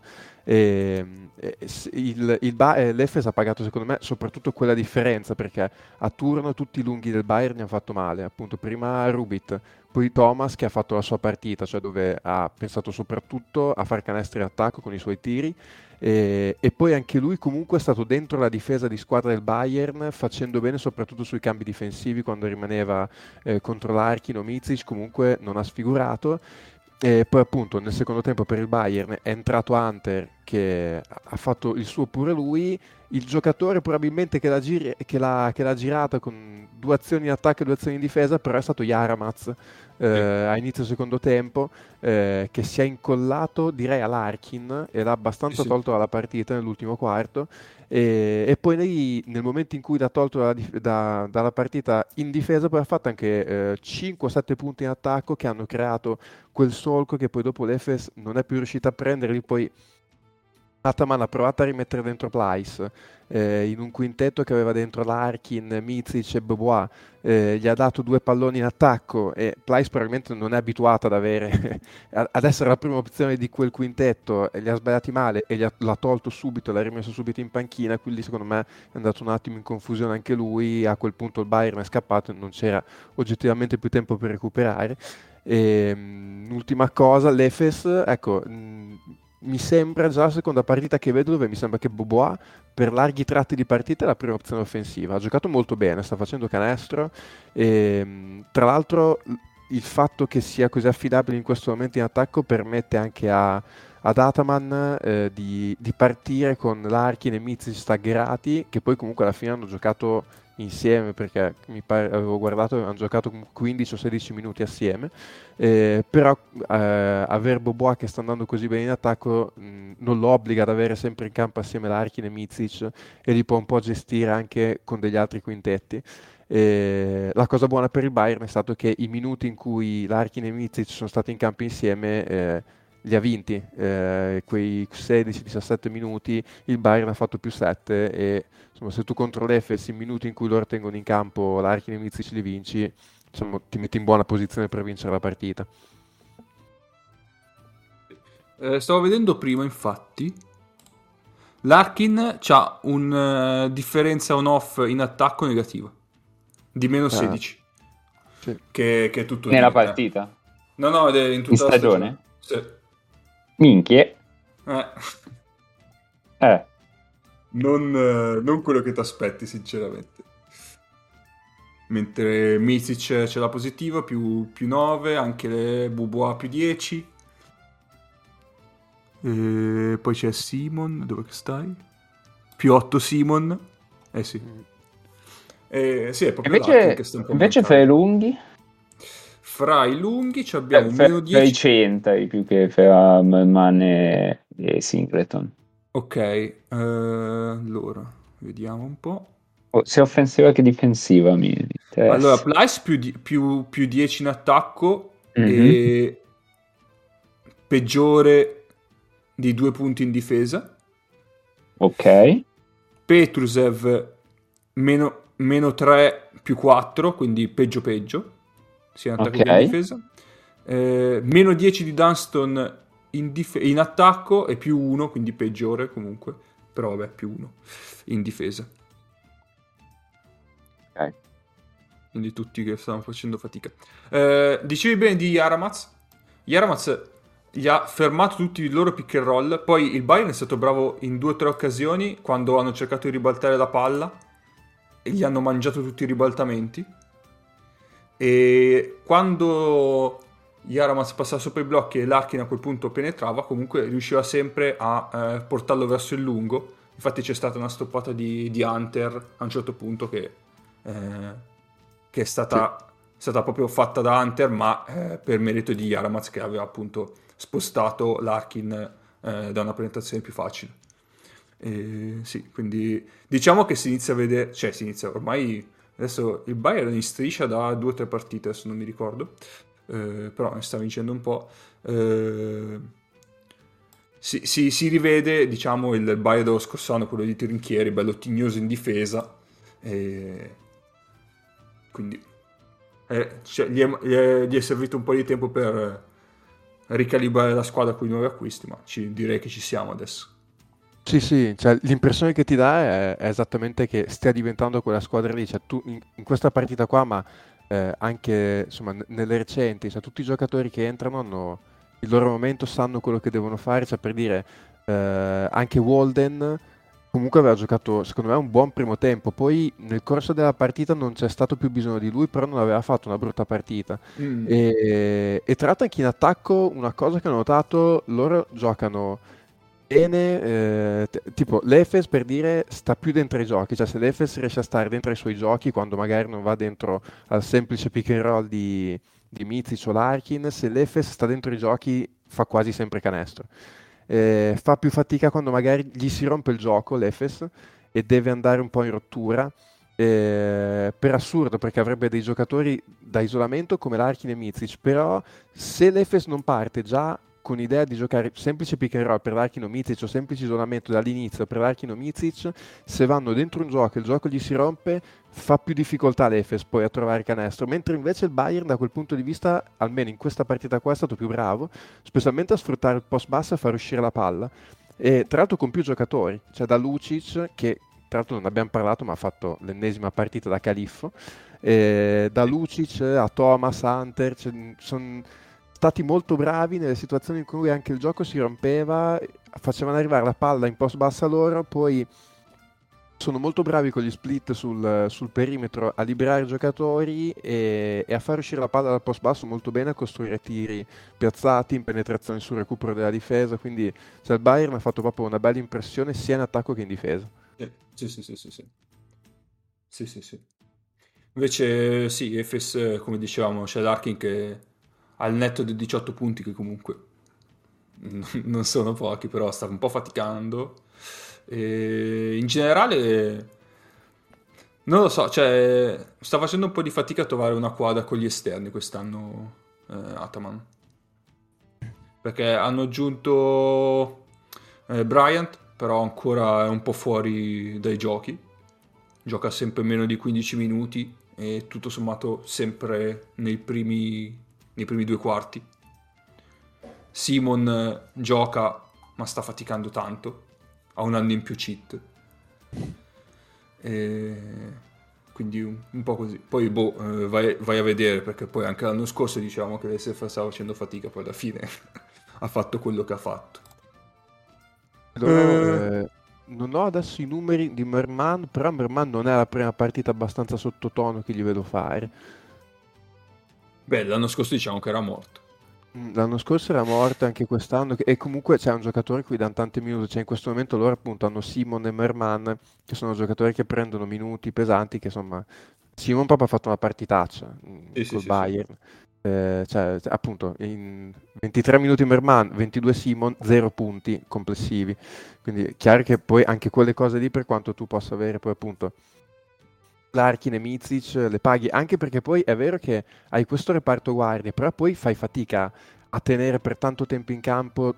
E, e, il, il ba- eh, L'Efes ha pagato secondo me soprattutto quella differenza perché a turno tutti i lunghi del Bayern ne hanno fatto male, appunto prima Rubit, poi Thomas che ha fatto la sua partita, cioè dove ha pensato soprattutto a far canestri in attacco con i suoi tiri e, e, poi anche lui comunque è stato dentro la difesa di squadra del Bayern facendo bene soprattutto sui cambi difensivi quando rimaneva eh, contro l'Arkin o Mizic comunque non ha sfigurato e poi appunto nel secondo tempo per il Bayern è entrato Hunter che ha fatto il suo pure lui. Il giocatore probabilmente che l'ha, gir- che l'ha, che l'ha girata con due azioni in attacco e due azioni in difesa però è stato Yaramaz eh, a inizio secondo tempo eh, che si è incollato direi all'Arkin e l'ha abbastanza sì. tolto dalla partita nell'ultimo quarto e, e poi lei, nel momento in cui l'ha tolto da, da, dalla partita in difesa poi ha fatto anche eh, 5-7 punti in attacco che hanno creato quel solco che poi dopo l'Efes non è più riuscito a prenderli poi Ataman ha provato a rimettere dentro Plyce eh, in un quintetto che aveva dentro Larkin, Mizic e Bebois, eh, gli ha dato due palloni in attacco e Plyce probabilmente non è abituato ad, avere, ad essere la prima opzione di quel quintetto, e li ha sbagliati male e ha, l'ha tolto subito, l'ha rimesso subito in panchina, quindi secondo me è andato un attimo in confusione anche lui, a quel punto il Bayern è scappato e non c'era oggettivamente più tempo per recuperare. E, um, ultima cosa, l'Efes, ecco, mh, mi sembra già la seconda partita che vedo dove mi sembra che Bobois per larghi tratti di partita è la prima opzione offensiva. Ha giocato molto bene, sta facendo canestro e ehm, tra l'altro il fatto che sia così affidabile in questo momento in attacco permette anche a, ad Ataman eh, di, di, partire con Larkin e Mizic staggerati che poi comunque alla fine hanno giocato insieme perché mi pare, avevo guardato hanno giocato 15 o 16 minuti assieme eh, però eh, aver Bobois che sta andando così bene in attacco mh, non lo obbliga ad avere sempre in campo assieme Larkin e Mizic e li può un po' gestire anche con degli altri quintetti. Eh, la cosa buona per il Bayern è stato che i minuti in cui Larkin e Mizic sono stati in campo insieme eh, li ha vinti, eh, quei 16-17 minuti il Bayern ha fatto più 7 e insomma, se tu contro l'Efes in minuti in cui loro tengono in campo l'archi nemici ce li vinci, insomma, ti metti in buona posizione per vincere la partita. Eh, stavo vedendo prima infatti Larkin ha una uh, differenza on-off in attacco negativa di meno 16 ah, sì. che, che, è tutto nella partita no no in tutta in stagione, stagione. Sì. Minchie. Eh. eh. non, eh, non quello che ti aspetti, sinceramente. Mentre Mizic c'è la positiva, più, più 9, anche le Bubois più 10. E poi c'è Simon, dove che stai? Più 8 Simon. Eh sì. Eh, sì, è proprio Invece, che sta un po' invece mancando. Fra i lunghi, ci abbiamo eh, fra, meno fra i 10. centri più che fra Man e, Singleton. Ok, eh, allora, vediamo un po'. Oh, sia offensiva che difensiva mi interessa. Allora, Plyce più, di- più, più 10 in attacco Mhm. e peggiore di due punti in difesa. Ok, Petrusev meno, meno 3 più 4, quindi peggio peggio, sia in attacco Ok. che in difesa. Eh, meno 10 di Dunston in, dif- in attacco e più 1, quindi peggiore comunque, però vabbè, più 1 in difesa. ok. Quindi tutti che stanno facendo fatica. Eh, dicevi bene di Yaramaz? Yaramaz gli ha fermato tutti i loro pick and roll. Poi il Bayern è stato bravo in due o tre occasioni quando hanno cercato di ribaltare la palla e gli hanno mangiato tutti i ribaltamenti. E quando Yaramaz passava sopra i blocchi e Larkin a quel punto penetrava, comunque riusciva sempre a eh, portarlo verso il lungo. Infatti c'è stata una stoppata di, di Hunter a un certo punto che, eh, che è stata, è stata proprio fatta da Hunter, ma eh, per merito di Yaramaz che aveva appunto spostato Larkin eh, da una penetrazione più facile. E, sì, quindi diciamo che si inizia a vedere, cioè si inizia ormai adesso il Bayern in striscia da due o tre partite, adesso non mi ricordo, eh, però ne sta vincendo un po'. Eh, si, si- si rivede, diciamo, il Bayern dello scorso anno, quello di Trinchieri, bello tignoso in difesa. E quindi eh, cioè, gli, è, gli è- gli è servito un po' di tempo per eh, ricalibrare la squadra con i nuovi acquisti, ma ci- direi che ci siamo adesso. Sì, sì, cioè, l'impressione che ti dà è, è esattamente che stia diventando quella squadra lì, cioè, tu in, in questa partita qua, ma eh, anche insomma, n- nelle recenti, cioè, tutti i giocatori che entrano hanno il loro momento, sanno quello che devono fare, cioè, per dire, eh, anche Walden comunque aveva giocato, secondo me, un buon primo tempo, poi nel corso della partita non c'è stato più bisogno di lui, però non aveva fatto una brutta partita. Mm. E, e tra l'altro anche in attacco una cosa che ho notato, loro giocano bene, eh, t- tipo l'Efes per dire sta più dentro i giochi, cioè se l'Efes riesce a stare dentro i suoi giochi quando magari non va dentro al semplice pick and roll di, di Mizic o Larkin, se l'Efes sta dentro i giochi fa quasi sempre canestro. Eh, fa più fatica quando magari gli si rompe il gioco l'Efes e deve andare un po' in rottura. eh, per assurdo, perché avrebbe dei giocatori da isolamento come Larkin e Mizic, però se l'Efes non parte già con idea di giocare semplice pick and roll per Larkin o Mizic o semplice isolamento dall'inizio per Larkin o Mizic, se vanno dentro un gioco e il gioco gli si rompe, fa più difficoltà l'Efes poi a trovare canestro, mentre invece il Bayern da quel punto di vista, almeno in questa partita qua, è stato più bravo, specialmente a sfruttare il post basso e a far uscire la palla. E tra l'altro con più giocatori, cioè da Lucic, che tra l'altro non abbiamo parlato, ma ha fatto l'ennesima partita da califfo, eh, da Lucic a Thomas, Hunter, sono stati molto bravi nelle situazioni in cui anche il gioco si rompeva, facevano arrivare la palla in post bassa loro, poi sono molto bravi con gli split sul, sul perimetro a liberare i giocatori e, e a far uscire la palla dal post basso molto bene, a costruire tiri piazzati in penetrazione sul recupero della difesa, quindi cioè, il Bayern ha fatto proprio una bella impressione sia in attacco che in difesa. Sì, sì, sì, sì, sì. Sì, sì, sì. Invece, sì, Efes, come dicevamo, c'è Larkin che ha il netto di 18 punti, che comunque non sono pochi, però sta un po' faticando. E in generale, non lo so, cioè, sta facendo un po' di fatica a trovare una quadra con gli esterni quest'anno eh, Ataman. Perché hanno aggiunto eh, Bryant, però ancora è un po' fuori dai giochi. Gioca sempre meno di 15 minuti e tutto sommato sempre nei primi, nei primi due quarti. Simon eh, gioca ma sta faticando tanto, ha un anno in più cheat. E quindi un, un po' così. Poi boh, eh, vai, vai a vedere perché poi anche l'anno scorso diciamo che l'SF stava facendo fatica, poi alla fine ha fatto quello che ha fatto. Loro, Eh. eh, non, non ho adesso i numeri di Merman, però Merman non è la prima partita abbastanza sottotono che gli vedo fare. Beh, l'anno scorso diciamo che era morto. Mm, L'anno scorso era morto anche quest'anno e comunque c'è un giocatore qui danno tanti minuti, cioè in questo momento loro appunto hanno Simon e Merman che sono giocatori che prendono minuti pesanti che insomma Simon proprio ha fatto una partitaccia mm, Sì, sì, col sì, sì. Bayern, Eh, cioè cioè, appunto in 23 minuti Merman, 22 Simon, 0 punti complessivi, quindi è chiaro che poi anche quelle cose lì per quanto tu possa avere poi appunto Larkin e Mizic le paghi anche perché poi è vero che hai questo reparto guardie, però poi fai fatica a tenere per tanto tempo in campo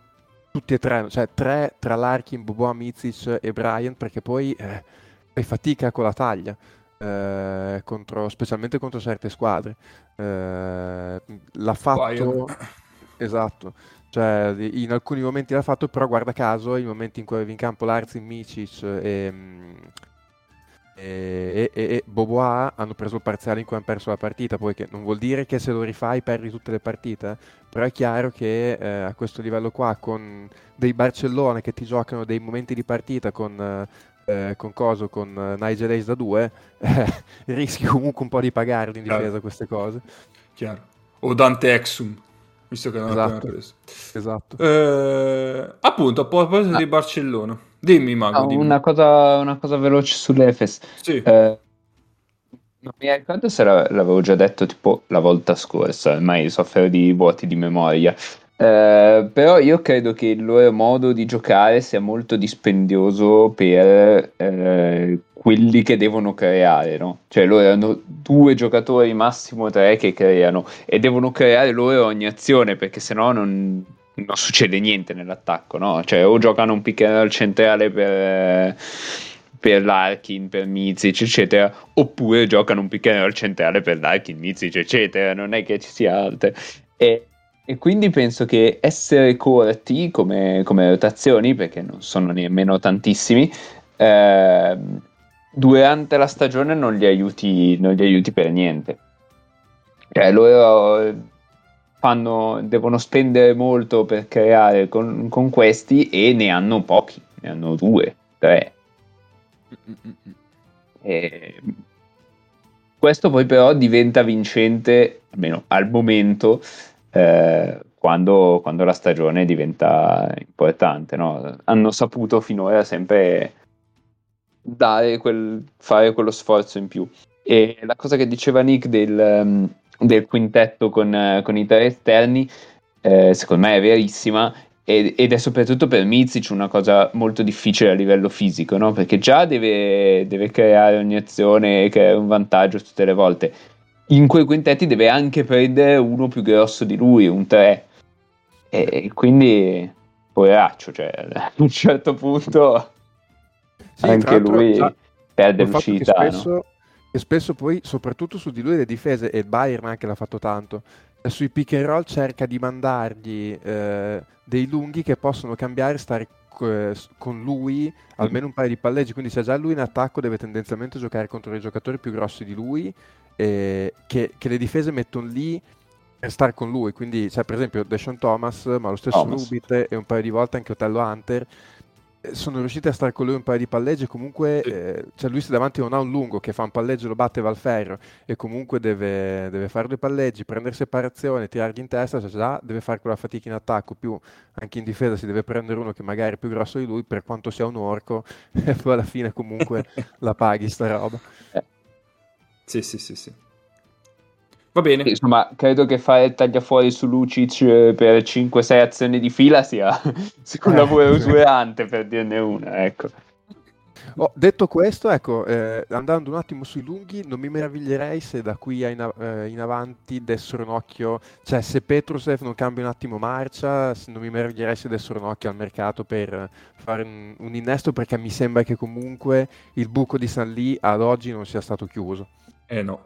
tutti e tre, cioè tre tra Larkin, Boboa, Mizic e Brian, perché poi eh, fai fatica con la taglia, eh, contro- specialmente contro certe squadre. Eh, l'ha fatto... Bayern. Esatto, cioè in alcuni momenti l'ha fatto, però guarda caso, i momenti in cui avevi in campo Larkin, Mizic e... e, e, e Bobois hanno preso il parziale in cui hanno perso la partita, poi che non vuol dire che se lo rifai perdi tutte le partite, però è chiaro che eh, a questo livello qua con dei Barcellona che ti giocano dei momenti di partita con, eh, con Coso, con eh, Nigel Hayes da due, eh, rischi comunque un po' di pagarli in Chiaro. difesa queste cose. Chiaro. O Dante Exum, visto che non Esatto. appena preso. Esatto. Eh, appunto, a proposito di Barcellona. Dimmi, Mago, Ah, dimmi. una, cosa, una cosa veloce sull'Efes. Sì. Eh, non mi ricordo se la- l'avevo già detto tipo la volta scorsa, ormai soffro di vuoti di memoria. Eh, però io credo che il loro modo di giocare sia molto dispendioso per eh, quelli che devono creare, no? Cioè loro hanno due giocatori, massimo tre, che creano e devono creare loro ogni azione perché sennò non, non succede niente nell'attacco, no? Cioè o giocano un pick and centrale per, per Larkin, per Mizic, eccetera, oppure giocano un pick and centrale per Larkin, Mizic, eccetera, non è che ci sia altro. E, e quindi penso che essere corti come, come rotazioni, perché non sono nemmeno tantissimi, ehm, durante la stagione non gli aiuti, non gli aiuti per niente. Cioè, loro fanno, devono spendere molto per creare con, con questi e ne hanno pochi, ne hanno due, tre. E questo poi però diventa vincente, almeno al momento, eh, quando, quando la stagione diventa importante. no? Hanno saputo finora sempre dare quel, fare quello sforzo in più. E la cosa che diceva Nick del, ehm, del quintetto con, eh, con i tre esterni, eh, secondo me è verissima. Ed è soprattutto per Mizic una cosa molto difficile a livello fisico, no? Perché già deve, deve creare ogni azione e creare un vantaggio tutte le volte. In quei quintetti deve anche prendere uno più grosso di lui, un 3. E quindi, poveraccio, cioè, a un certo punto Sì, anche lui già- perde l'uscita. no? Che spesso poi, soprattutto su di lui le difese, e il Bayern anche l'ha fatto tanto, eh, sui pick and roll cerca di mandargli eh, dei lunghi che possono cambiare e stare eh, con lui almeno un paio di palleggi, quindi se già lui in attacco deve tendenzialmente giocare contro dei giocatori più grossi di lui, eh, che, che le difese mettono lì per stare con lui, quindi c'è per esempio Deshaun Thomas, ma lo stesso Thomas. Rubit e un paio di volte anche Otello Hunter, sono riusciti a stare con lui un paio di palleggi comunque eh, cioè lui se davanti non ha un lungo che fa un palleggio lo batte va al ferro e comunque deve, deve fare due palleggi, prendere separazione, tirargli in testa, cioè già deve fare quella fatica in attacco, più anche in difesa si deve prendere uno che magari è più grosso di lui per quanto sia un orco e poi alla fine comunque la paghi sta roba. Sì, sì, sì, sì. Va bene. Insomma, credo che fare il tagliafuori su Lucic eh, per 5-6 azioni di fila sia, sia un Eh, lavoro usurante per dirne una, ecco. Oh, detto questo, ecco, eh, andando un attimo sui lunghi, non mi meraviglierei se da qui in, av- eh, in avanti dessero un occhio, cioè se Petrusev non cambia un attimo marcia, se- non mi meraviglierei se dessero un occhio al mercato per fare un, un innesto, perché mi sembra che comunque il buco di San Lì ad oggi non sia stato chiuso. Eh no,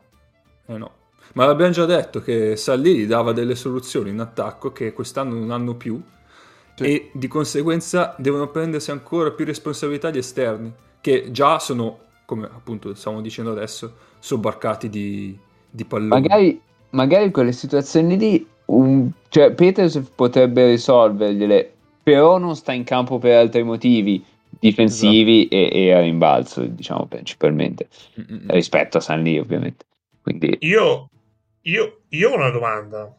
eh no. Ma l'abbiamo già detto che Sallini dava delle soluzioni in attacco che quest'anno non hanno più Sì. e di conseguenza devono prendersi ancora più responsabilità gli esterni, che già sono, come appunto stiamo dicendo adesso, sobbarcati di, di palloni. Magari, magari quelle situazioni lì, un- cioè Peters potrebbe risolvergliele, però non sta in campo per altri motivi. difensivi e, e a rimbalzo, diciamo principalmente, Mm-mm. rispetto a San Lee ovviamente. Quindi Io, io, io ho una domanda.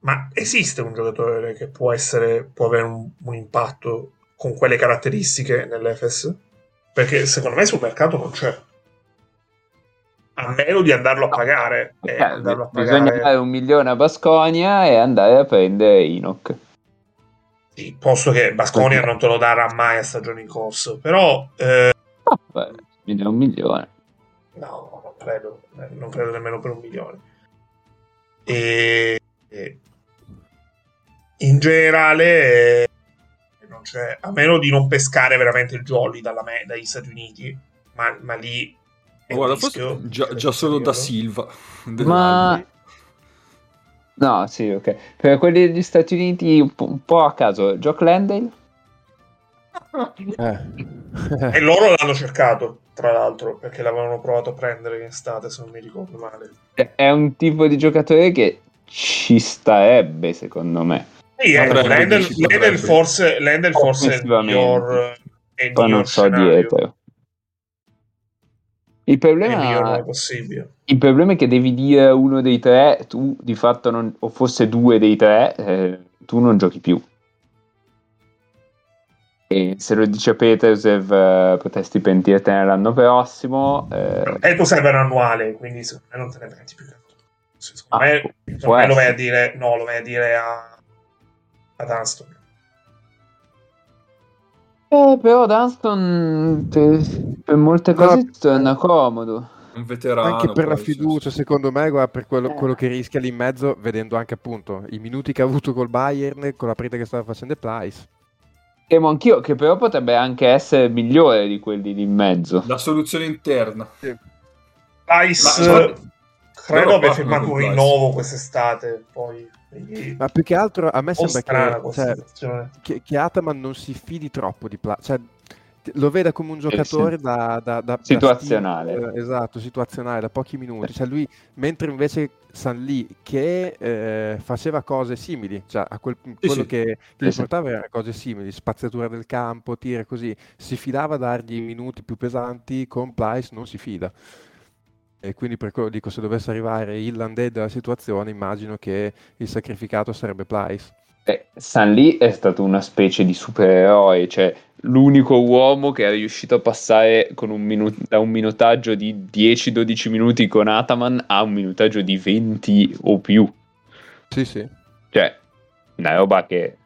Ma esiste un giocatore che può essere, può avere un, un impatto con quelle caratteristiche nell'Efes? Perché secondo me sul mercato non c'è. A meno di andarlo a pagare. E eh, andarlo a bisogna pagare dare un milione a Basconia e andare a prendere Inoc. sì, posto che Basconia non te lo darà mai a stagione in corso. Però eh, No, beh, quindi è un milione. No, credo, eh, non credo nemmeno per un milione. E, e in generale, eh, non c'è, a meno di non pescare veramente il jolly dalla me- dagli Stati Uniti, ma, ma lì Guarda, rischio. forse già, già solo da. Silva. Ma no, sì, ok. Per quelli degli Stati Uniti un po', un po' a caso, Jock Landale? Eh. E loro l'hanno cercato, tra l'altro, perché l'avevano provato a prendere in estate, se non mi ricordo male. È- un tipo di giocatore che ci starebbe, secondo me. Sì, eh, forse, Lendl forse è il miglior, è il Poi miglior non so scenario, dietro. Il è il miglior problema, possibile. il problema è che devi dire uno dei tre, tu di fatto non, o forse due dei tre, eh, tu non giochi più. E se lo dice Petersev, eh, potresti pentirtene l'anno prossimo. eh, il tuo server annuale, quindi secondo me non te ne prendi più altro. Secondo Ah, me, secondo può me lo vai a dire, no, lo vai a dire a, a Dunston. eh, però Dunston per, per molte No, cose ti torna comodo. Un veterano. Anche per la fiducia, sì. secondo me, guarda, per quello, Eh. quello che rischia lì in mezzo, vedendo anche appunto i minuti che ha avuto col Bayern, con la partita che stava facendo Price. Temo anch'io che però potrebbe anche essere migliore di quelli lì in mezzo. La soluzione interna. Price, Ma- credo abbia firmato un rinnovo quest'estate, poi... Ma più che altro a me po' sembra strana che, questa cioè, situazione. che, che Ataman non si fidi troppo di Pla- cioè, lo veda come un giocatore sì. da, da- da- da Situazionale. stint, eh, esatto, situazionale, da pochi minuti. Cioè lui, mentre invece San Lee, che eh, faceva cose simili, cioè a quel- quello sì. che, che Sì, sì. portava erano cose simili, spaziatura del campo, tira così, si fidava a dargli minuti più pesanti, con Price non si fida. E quindi per quello dico, se dovesse arrivare il Landé della situazione, immagino che il sacrificato sarebbe Price. Eh, San Lee è stato una specie di supereroe, cioè l'unico uomo che è riuscito a passare con un minu- da un minutaggio di 10-12 minuti con Ataman a un minutaggio di 20 o più. Sì, sì. Cioè, una roba che...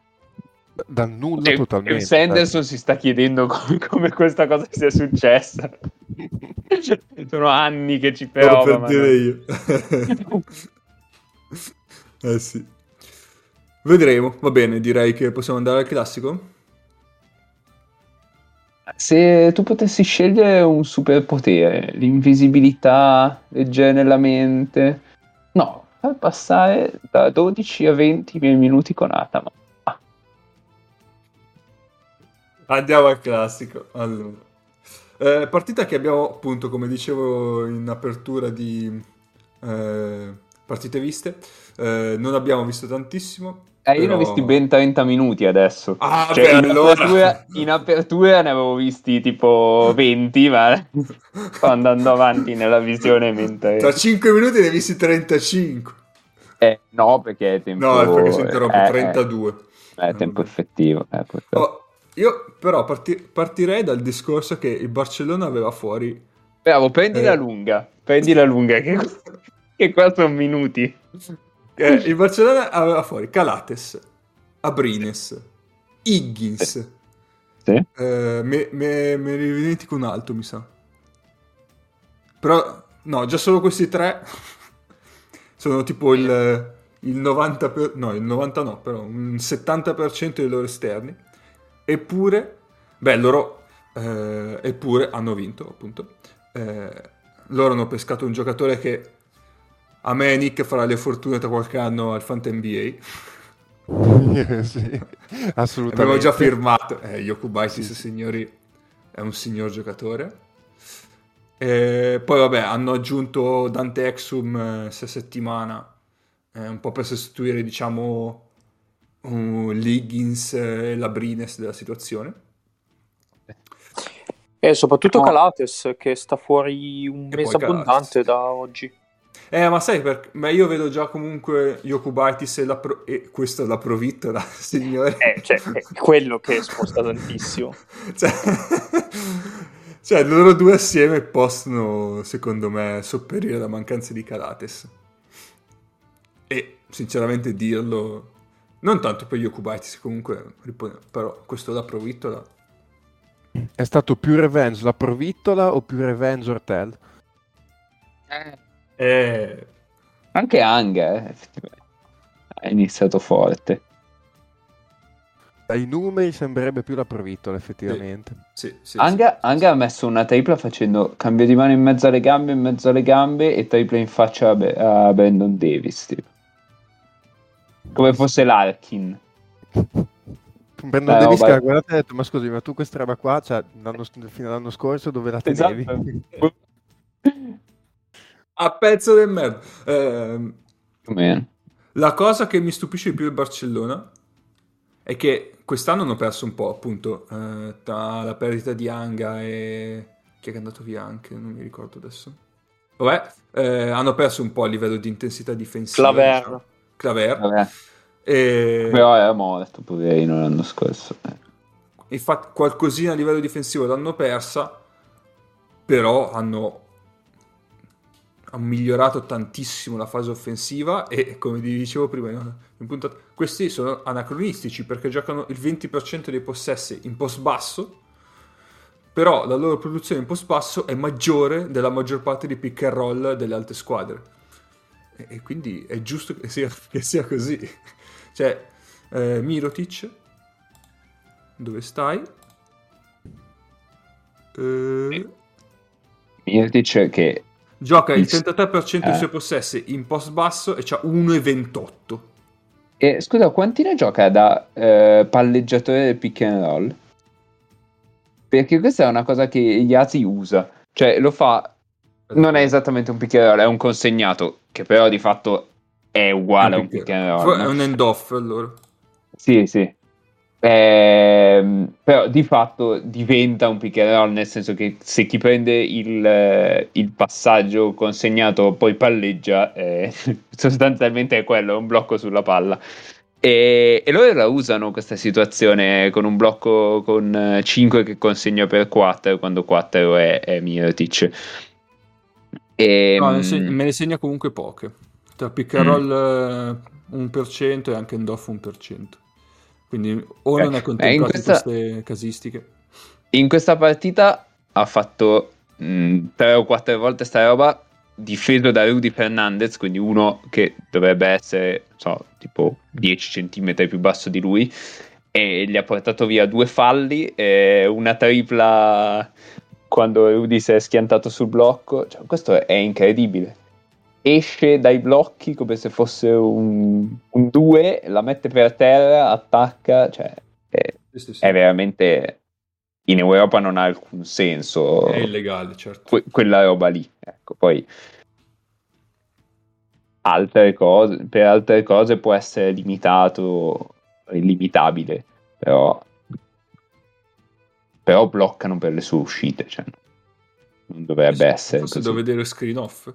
Da nulla che- totalmente. Sanderson si sta chiedendo come, come questa cosa sia successa. Sono anni che ci Stavo prova. per dire io. eh sì. Vedremo, va bene, direi che possiamo andare al classico. Se tu potessi scegliere un superpotere, l'invisibilità, leggere nella mente, no, far passare da 12 a 20 minuti con Atama. Ah, Andiamo al classico. Allora. Eh, partita che abbiamo appunto, come dicevo in apertura di eh, partite viste, eh, non abbiamo visto tantissimo. Eh, io ne ho però- visti ben 30 minuti adesso. Ah, Cioè, beh, in, allora. apertura, in apertura ne avevo visti tipo 20, ma sto andando avanti nella visione mentre... Tra 5 minuti ne hai visti 35. Eh, no, perché è tempo... No, è perché si interrompe eh, 32. eh, è tempo effettivo. eh. Oh, io però parti- partirei dal discorso che il Barcellona aveva fuori Bravo, prendi Eh. la lunga, prendi la lunga, che, che qua sono minuti. Eh, il Barcellona aveva fuori Calates, Abrines, Higgins, Sì? eh, me, me, me ne dimentico un altro, mi sa. Però, no, già solo questi tre sono tipo il, il 90%, per- no, il 90 no, però un 70% dei loro esterni. Eppure, beh, loro, eh, eppure hanno vinto, appunto. Eh, loro hanno pescato un giocatore che a me e Nick farà le fortune tra qualche anno al Fanta NBA. sì, assolutamente. Abbiamo già firmato. Eh, Yokubaitis, signori, è un signor giocatore. E poi, vabbè, hanno aggiunto Dante Exum eh, questa settimana, eh, un po' per sostituire, diciamo, uh, l'Higgins e la Brines della situazione. E soprattutto No. Calates che sta fuori un E mese poi Calates. abbondante da oggi. Eh, ma sai perché? Ma io vedo già comunque Yokubaitis e, la pro- e questo è la provittola, signore. Eh, cioè, è quello che sposta tantissimo. cioè, cioè, loro due assieme possono, secondo me, sopperire la mancanza di Calates. E, sinceramente, dirlo... Non tanto per Yokubaitis, comunque, però questo è la provittola. È stato più Revenge la provittola o più Revenge Ortel? Eh, Anche Anga, eh. Ha iniziato forte. Dai numeri sembrerebbe più la provittola, effettivamente. sì, sì, Anga, Anga ha messo una tripla facendo cambio di mano in mezzo alle gambe, in mezzo alle gambe e tripla in faccia a, Be- a Brandon Davis. tipo. Come fosse l'Arkin. Brandon Eh, Davis che ha guardato e ha detto, ma scusi, ma tu questa roba qua, cioè, fino all'anno scorso dove la tenevi? Esatto. A pezzo del merda. Meno. La cosa che mi stupisce di più del Barcellona è che quest'anno hanno perso un po', appunto, eh, tra la perdita di Anga e... chi è che è andato via anche, non mi ricordo adesso. Vabbè, eh, hanno perso un po' a livello di intensità difensiva. Claver. diciamo. Claver. Vabbè. E... Però era morto, poverino, l'anno scorso. eh. Infatti qualcosina a livello difensivo l'hanno persa, però hanno, hanno migliorato tantissimo la fase offensiva e come vi dicevo prima in puntata, questi sono anacronistici perché giocano il 20% dei possessi in post basso, però la loro produzione in post basso è maggiore della maggior parte di pick and roll delle altre squadre. E, e quindi è giusto che sia, che sia così. Cioè, eh, Mirotic, dove stai? Eh, Mirotic che gioca il Il- 33% dei eh. suoi possessi in post basso e c'ha 1,28. E scusa, quanti ne gioca da eh, palleggiatore del pick and roll? Perché questa è una cosa che Yazi usa. Cioè, lo fa. Non è esattamente un pick and roll, è un consegnato, che però di fatto è uguale a un pick and roll. È un end-off allora. Sì, sì. Ehm, però di fatto diventa un pick and roll, nel senso che se chi prende il, eh, il passaggio consegnato poi palleggia, eh, sostanzialmente è quello, è un blocco sulla palla. E, e loro la usano questa situazione con un blocco con 5 che consegna per 4 quando 4 è, è Mirotic. E, No, ne seg- me ne segna comunque poche. Tra pick and Mm. roll eh, 1% e anche end-off 1%. Quindi o Eh, non è eh, contemplato in questa- queste casistiche. In questa partita ha fatto mh, tre o quattro volte sta roba difeso da Rudy Fernandez, quindi uno che dovrebbe essere, so, tipo 10 cm più basso di lui, e gli ha portato via due falli e una tripla quando Rudy si è schiantato sul blocco. Cioè, questo è incredibile. Esce dai blocchi come se fosse un 2, la mette per terra, attacca, cioè è, Sì, sì, è veramente in Europa non ha alcun senso È illegale, certo. que- quella roba lì. Ecco, poi altre cose, per altre cose può essere limitato, illimitabile, però, però bloccano per le sue uscite, cioè, non dovrebbe Sì, essere Forse così. devo vedere screen off.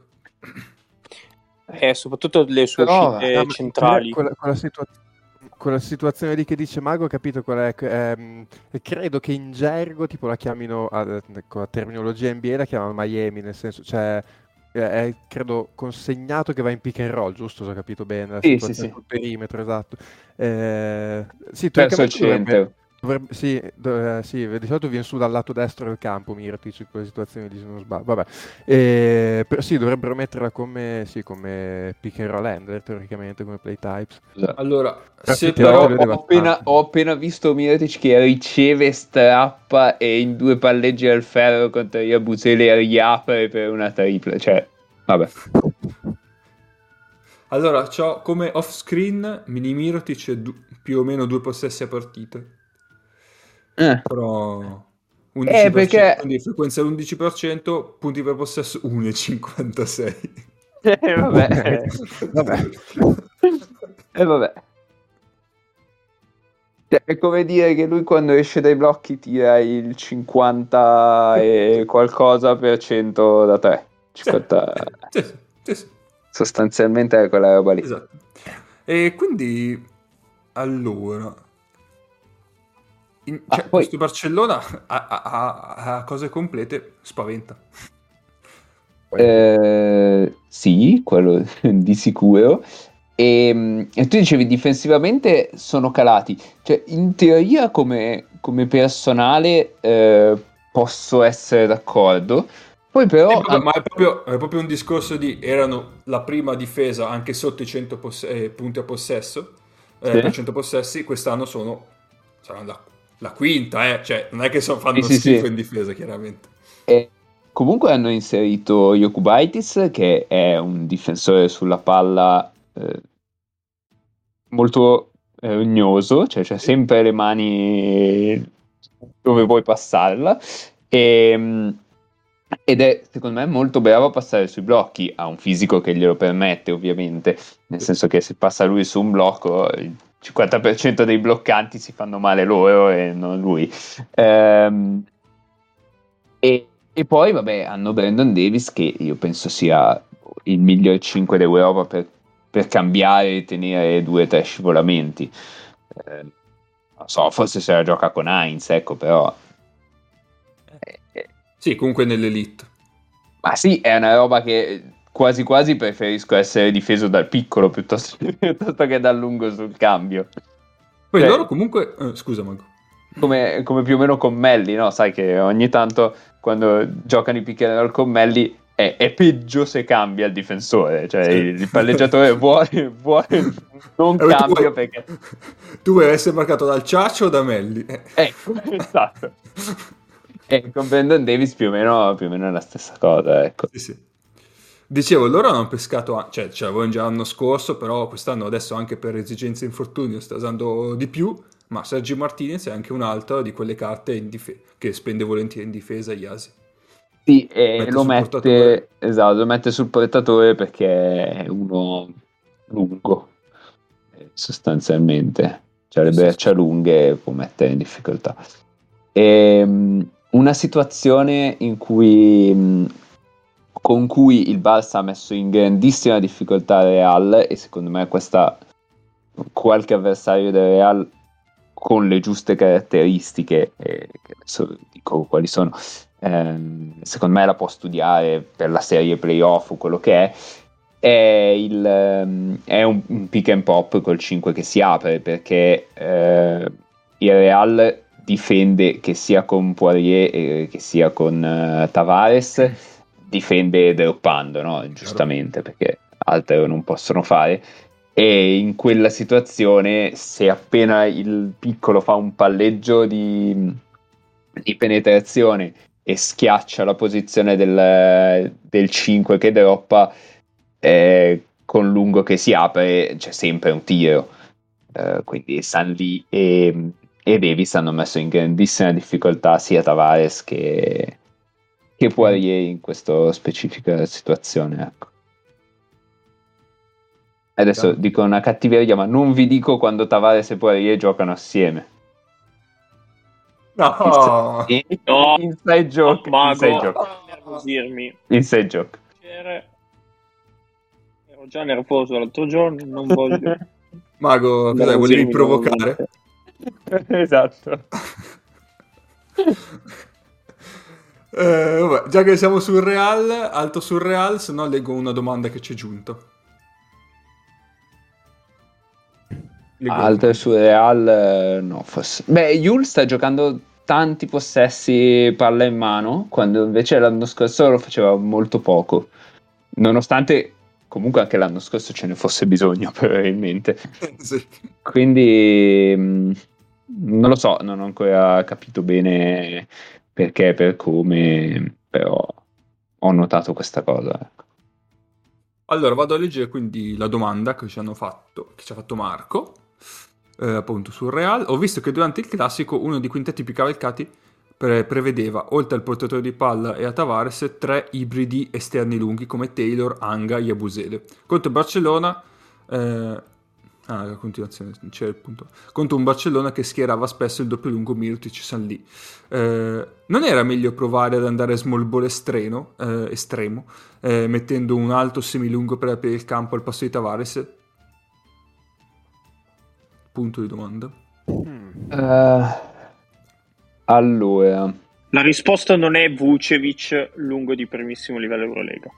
E soprattutto le sue Però, uscite ma centrali. Quella, quella situa- quella situazione lì che dice Mago, ho capito qual è. ehm, credo che in gergo, tipo la chiamino, ah, con la terminologia NBA, la chiamano Miami, nel senso, cioè, è, credo consegnato che va in pick and roll, giusto? Se ho capito bene, la Sì, sì, sì. sul perimetro, esatto. Eh, sì, Verso il centro. Dovrebbe- sì, do- eh, sì, di solito viene su dal lato destro del campo Mirotic in quelle situazioni lì se non sbaglio. Vabbè. Eh, però sì, dovrebbero metterla come, sì, come pick and roll handler teoricamente, come play types. Esatto. Allora, se Però ho appena, ho appena visto Mirotic che riceve, strappa e in due palleggi al ferro contro Iabusele riapre per una tripla. Cioè, vabbè. Allora, c'ho come off screen Mini Mirotic e du- più o meno due possessi a partita. Eh. Però 11%, Eh, perché- quindi frequenza l'11%, punti per possesso 1,56. Eh, vabbè. Vabbè. E vabbè. Cioè, è come dire che lui quando esce dai blocchi tira il 50 e qualcosa per cento da 3. 50... Sì, sì, sì, sì. Sostanzialmente è quella roba lì. Esatto. E quindi, allora, in- Ah, cioè, poi- questo Barcellona a, a- a- cose complete spaventa. Eh, sì, quello di sicuro. E, e tu dicevi difensivamente sono calati. Cioè, in teoria, come, come personale, eh, posso essere d'accordo. Poi, però, Eh, vabbè, ma è proprio, è proprio un discorso di erano la prima difesa anche sotto i 100 poss- eh, punti a possesso, eh, Sì. per 100 possessi, quest'anno sono saranno la, la quinta, eh. cioè non è che so- fanno Sì, schifo sì. in difesa chiaramente. E comunque hanno inserito Jokubaitis, che è un difensore sulla palla eh, molto rognoso, cioè c'ha sempre le mani dove vuoi passarla. E, ed è secondo me molto bravo a passare sui blocchi. Ha un fisico che glielo permette, ovviamente, nel senso che se passa lui su un blocco. Il 50% dei bloccanti si fanno male loro e non lui. Ehm, e, e poi, vabbè, hanno Brandon Davis che io penso sia il miglior 5 d'Europa per, per cambiare e tenere due o tre scivolamenti. Eh, non so, forse se la gioca con Heinz, ecco, però... eh, eh, Sì, comunque nell'elite. ma sì, è una roba che quasi quasi preferisco essere difeso dal piccolo piuttosto, piuttosto che dal lungo sul cambio. Poi Cioè- loro comunque... eh, scusa Marco. come, come più o meno con Melli, no? Sai che ogni tanto quando giocano i roll con Melli è, è peggio se cambia il difensore, cioè il, il palleggiatore vuole, vuole non Eh, tu cambia vuoi- perché... Tu vuoi essere marcato dal Ciaccio o da Melli? Eh. Ecco, esatto. E con Brandon Davis più o meno, più o meno è la stessa cosa, ecco. Sì, sì. Dicevo, loro hanno pescato, cioè ce l'avevano già l'anno scorso, però quest'anno adesso anche per esigenze infortunio sta usando di più, ma Sergio Martinez è anche un altro di quelle carte in dife- che spende volentieri in difesa Iasi. Sì, e Mette lo mette, esatto, lo mette sul portatore perché è uno lungo, eh, sostanzialmente. Cioè le braccia lunghe può mettere in difficoltà. Ehm, una situazione in cui, con cui il Barça ha messo in grandissima difficoltà Real e secondo me questa qualche avversario del Real con le giuste caratteristiche, eh, adesso dico quali sono, ehm, secondo me la può studiare per la serie playoff o quello che è, è, il, ehm, è un, un pick and pop col 5 che si apre perché eh, il Real difende che sia con Poirier eh, che sia con eh, Tavares difende droppando no? giustamente perché altro non possono fare. E in quella situazione se appena il piccolo fa un palleggio di, di penetrazione e schiaccia la posizione del, del 5 che droppa eh, con lungo che si apre c'è sempre un tiro. Eh, quindi San Lee e, e Davis hanno messo in grandissima difficoltà sia Tavares che, che Poirier in questa specifica situazione ecco. Adesso Chiaro. dico una cattiveria, ma non vi dico quando Tavares e Poirier giocano assieme. No! In- No. Inside joke, Mago, inside joke, nervosirmi. inside joke. Ero già nervoso l'altro giorno, non voglio. Mago, nervosirmi volevi provocare? esatto. Eh, vabbè, già che siamo sul Real, alto sul Real, se no leggo una domanda che ci è giunta. Leggo- Altre su Real, eh, no, forse. Beh, Yul sta giocando tanti possessi palla in mano, quando invece l'anno scorso lo faceva molto poco. Nonostante comunque anche l'anno scorso ce ne fosse bisogno, probabilmente. Sì. Quindi mh, non lo so, non ho ancora capito bene perché, per come, però ho notato questa cosa. ecco. Allora, vado a leggere quindi la domanda che ci hanno fatto, che ci ha fatto Marco, eh, appunto sul Real. Ho visto che durante il classico uno dei quintetti più cavalcati pre- prevedeva, oltre al portatore di palla e a Tavares, tre ibridi esterni lunghi come Taylor, Anga e Abusele. Contro Barcellona, eh, Ah, a continuazione c'è il punto. Contro un Barcellona che schierava spesso il doppio lungo Mirotic San lì. Eh, non era meglio provare ad andare small ball estreno, eh, estremo, eh, mettendo un alto semilungo per aprire il campo al passo di Tavares? Punto di domanda. Eh, allora, La risposta non è Vucevic lungo di primissimo livello Eurolega.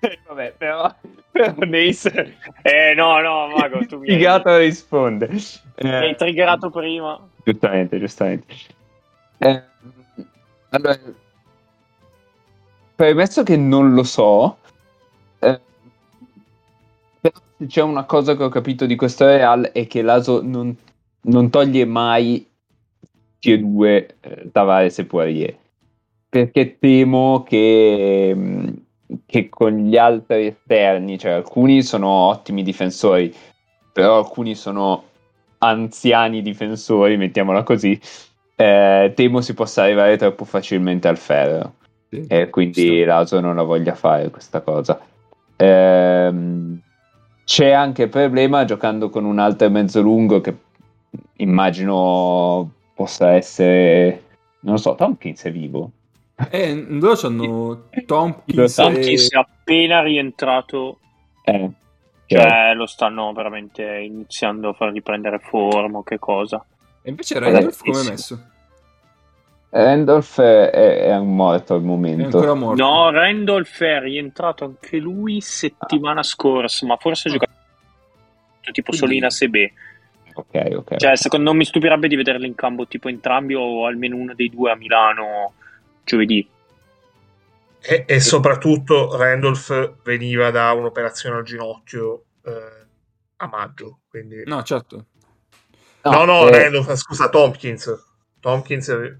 vabbè, però, però Nace Eh no, no, Mago, tu mi hai, risponde. mi hai Eh, triggerato prima. Giustamente, giustamente. Eh, allora, premesso che non lo so, eh, però se c'è una cosa che ho capito di questo Real è che l'Aso non, non toglie mai T2 eh, Tavares e Poirier, perché temo che, mh, che con gli altri esterni, cioè alcuni sono ottimi difensori, però alcuni sono anziani difensori, mettiamola così, eh, temo si possa arrivare troppo facilmente al ferro Sì. e quindi Sta- l'Aso non la voglia fare questa cosa. Ehm, c'è anche il problema giocando con un altro mezzo lungo che immagino possa essere, non lo so, Tompkins è vivo. Eh, loro hanno Lo Tompkins. Tompkins è appena rientrato, Eh, cioè lo stanno veramente iniziando a far riprendere forma, o che cosa. E invece Randolph come è messo? Randolph è, è un morto al È momento. morto. No, Randolph è rientrato anche lui settimana scorsa, ma forse ha giocato tipo solo in. Ok, ok. Cioè, secondo non mi stupirebbe di vederli in campo tipo entrambi o almeno uno dei due a Milano giovedì. E, e soprattutto Randolph veniva da un'operazione al ginocchio eh, a maggio. Quindi... No, certo. No, no, eh, Randolph, scusa, Tompkins. Tompkins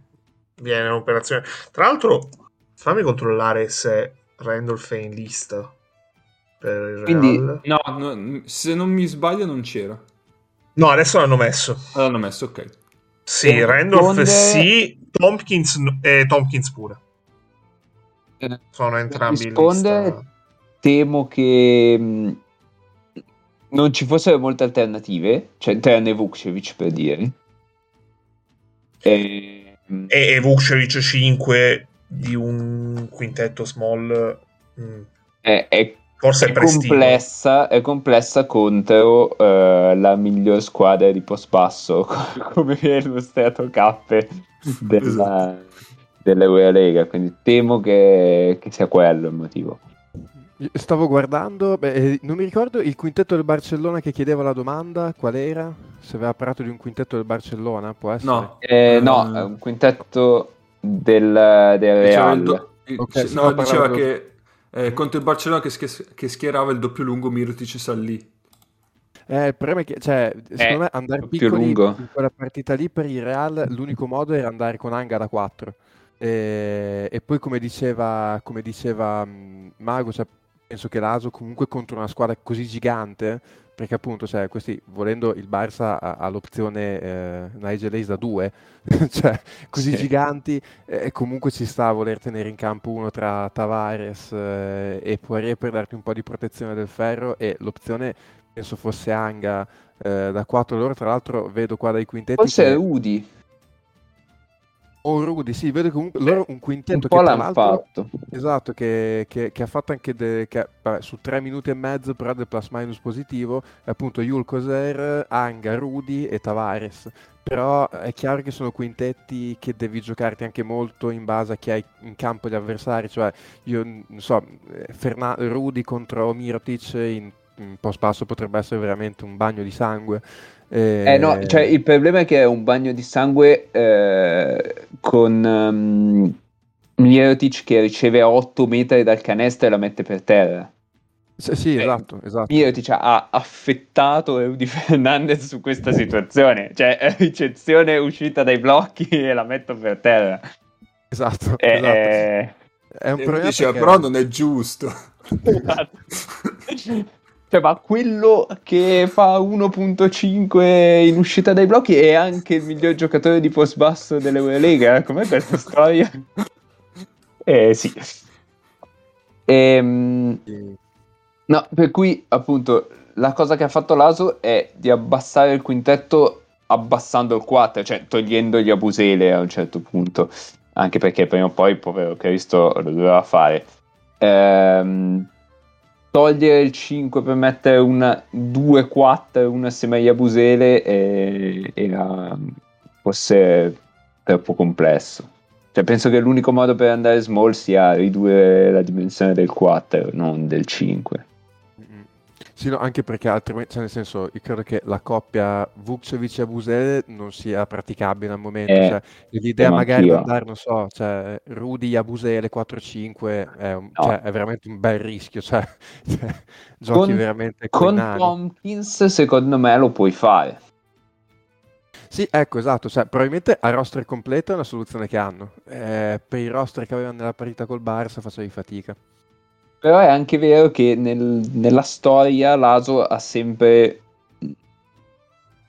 viene un'operazione. Tra l'altro, fammi controllare se Randolph è in lista per il Quindi- Real. No, no, se non mi sbaglio non c'era. No, adesso l'hanno messo. L'hanno messo, ok. Sì, Randolph sì, Tompkins e Tompkins pure. eh, Sono entrambi in risponde- temo che mh, non ci fossero molte alternative, cioè tranne Vukcevic per dire. E, mh, E, e Vukcevic 5 di un quintetto small. mm, è, è- forse è, complessa, è complessa contro eh, la miglior squadra di post basso, come viene illustrato Cappe della, Esatto. dell'Eurolega, quindi temo che, che sia quello il motivo. Stavo guardando, beh, eh, non mi ricordo il quintetto del Barcellona che chiedeva la domanda, qual era? Se aveva parlato di un quintetto del Barcellona, può essere? No. Eh, no, Eh, è un quintetto del, del Diceva, il Real. do- il- Ok, se- sì, no, diceva che eh, contro il Barcellona che, sch- che schierava il doppio lungo Mirotic Sallì. Eh, il problema è che, cioè, secondo me andare più piccoli lungo. in quella partita lì per il Real, l'unico modo era andare con Anga da 4. E, e poi come diceva, come diceva Mago, cioè, penso che l'Aso comunque contro una squadra così gigante, perché appunto, cioè, questi, volendo il Barça ha, ha l'opzione eh, Nigel Hayes da 2, cioè, così Sì. giganti, e comunque ci sta a voler tenere in campo uno tra Tavares eh, e Poirier per darti un po' di protezione del ferro e l'opzione penso fosse Anga eh, da 4 loro tra l'altro vedo qua dai quintetti Forse che... è Rudy, o Rudy sì vedo comunque loro un quintetto un che l'hanno l'altro fatto. esatto che, che- che ha fatto anche de- che, vabbè, su 3 minuti e mezzo però del plus minus positivo è appunto Yul Koser, Anga, Rudy e Tavares però è chiaro che sono quintetti che devi giocarti anche molto in base a chi hai in campo gli avversari cioè io non so Ferna- Rudy contro Mirotic in, in post passo potrebbe essere veramente un bagno di sangue Eh no, cioè il problema è che è un bagno di sangue eh, con um, Mirotic che riceve a 8 metri dal canestro e la mette per terra. Sì, sì, Eh, esatto, esatto. Mirotic ha affettato Rudy Fernandez su questa situazione, cioè ricezione uscita dai blocchi e la metto per terra. Esatto, Eh, esatto. eh, È un problema diceva, perché- però non è giusto. Esatto. Cioè, ma quello che fa 1.5 in uscita dai blocchi è anche il miglior giocatore di post basso dell'Eurolega. Com'è questa storia? Eh sì. Ehm, no, per cui appunto la cosa che ha fatto l'Aso è di abbassare il quintetto abbassando il 4, cioè togliendogli a Busele a un certo punto, anche perché prima o poi il povero Cristo lo doveva fare. Ehm, togliere il 5 per mettere un 2-4, una assieme agli Abusele eh, era forse troppo complesso. Cioè, penso che l'unico modo per andare small sia ridurre la dimensione del 4, non del 5. Sì, no, anche perché altrimenti, cioè nel senso, io credo che la coppia Vukcevic e Abusele non sia praticabile al momento. Eh, cioè, l'idea ma magari di andare, non so, cioè, Rudy Abusele 4-5 è, un- No. cioè, è veramente un bel rischio. Cioè, cioè, giochi Con- veramente con, Con. Tompkins, secondo me, lo puoi fare. Sì, ecco, esatto. Cioè, probabilmente a roster completo è una soluzione che hanno. Eh, per i roster che avevano nella partita col Barça facevi fatica. Però è anche vero che nel- nella storia l'Aso ha sempre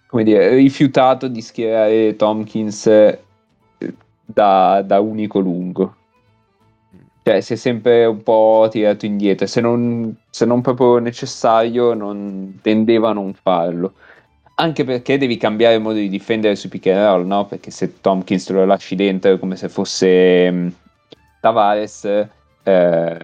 come dire, rifiutato di schierare Tompkins eh, da, da unico lungo. Cioè, si è sempre un po' tirato indietro. Se non, se non proprio necessario, non tendeva a non farlo. Anche perché devi cambiare modo di difendere sui pick and roll, no? Perché se Tompkins lo lasci dentro come se fosse mh, Tavares, eh,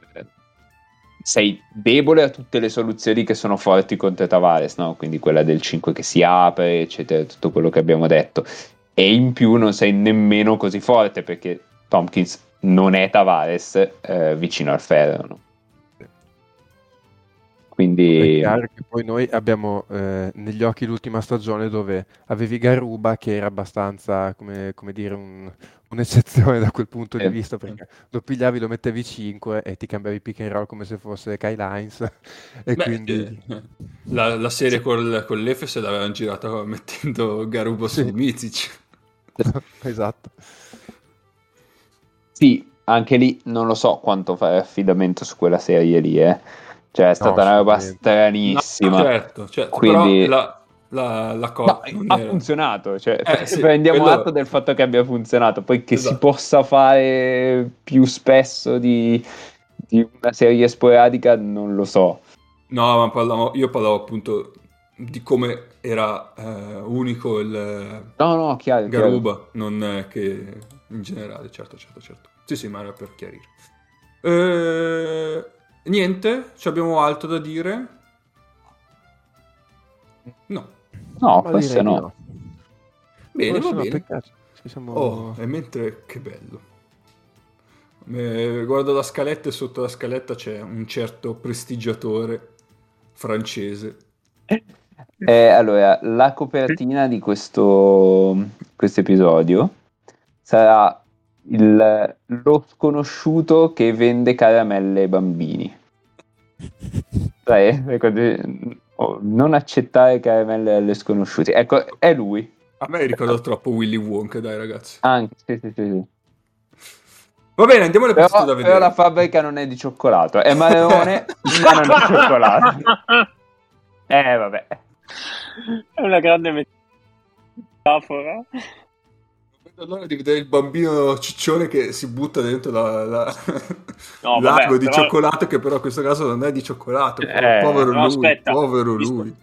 sei debole a tutte le soluzioni che sono forti contro Tavares, no? Quindi quella del 5 che si apre, eccetera, tutto quello che abbiamo detto. E in più non sei nemmeno così forte perché Tompkins non è Tavares eh, vicino al ferro, no? È Quindi chiaro che poi noi abbiamo eh, negli occhi l'ultima stagione dove avevi Garuba che era abbastanza, come, come dire, un- un'eccezione da quel punto di Eh. vista perché lo pigliavi, lo mettevi 5 e ti cambiavi pick and roll come se fosse Kyle Hines e Beh, quindi... eh, la, la serie col, con l'Efes l'avevano girata mettendo Garubo Sì. su Mizic. esatto. Sì, anche lì non lo so quanto fare affidamento su quella serie lì, eh. Cioè è stata una roba stranissima. No, certo, certo. Quindi- Però la, la, la No, cosa non ha era- funzionato, cioè, Eh, sì, prendiamo quello- atto del fatto che abbia funzionato, poi che si Esatto. possa fare più spesso di, di una serie sporadica non lo so. No, ma parlavo- io parlavo appunto di come era eh, unico il No, no, chiaro, chiaro. Garuba, non è che in generale, certo, certo, certo. Sì, sì, ma era per chiarire. Eh, niente, ci abbiamo altro da dire? No. No, Ma forse no. Bene, Forse va bene. peccato. Ci siamo... Oh, e mentre che bello. Eh, guardo la scaletta e sotto la scaletta c'è un certo prestigiatore francese. Eh, allora, la copertina di questo questo episodio sarà il- lo sconosciuto che vende caramelle ai bambini. Sai, ecco, di- oh, non accettare caramelle alle sconosciuti. Ecco, è lui. A me ricorda troppo Willy Wonka, dai ragazzi. Anche, sì, sì, sì, sì. Va bene, andiamo alle Però, partite da però vedere. la fabbrica non è di cioccolato, è marrone, ma non è cioccolato. Eh, vabbè. È una grande metafora. Vedo l'ora di vedere il bambino ciccione che si butta dentro la, la- No, l'ago vabbè, di però- cioccolato, che però in questo caso non è di cioccolato. Eh, povero no, lui, aspetta. povero Visto- lui.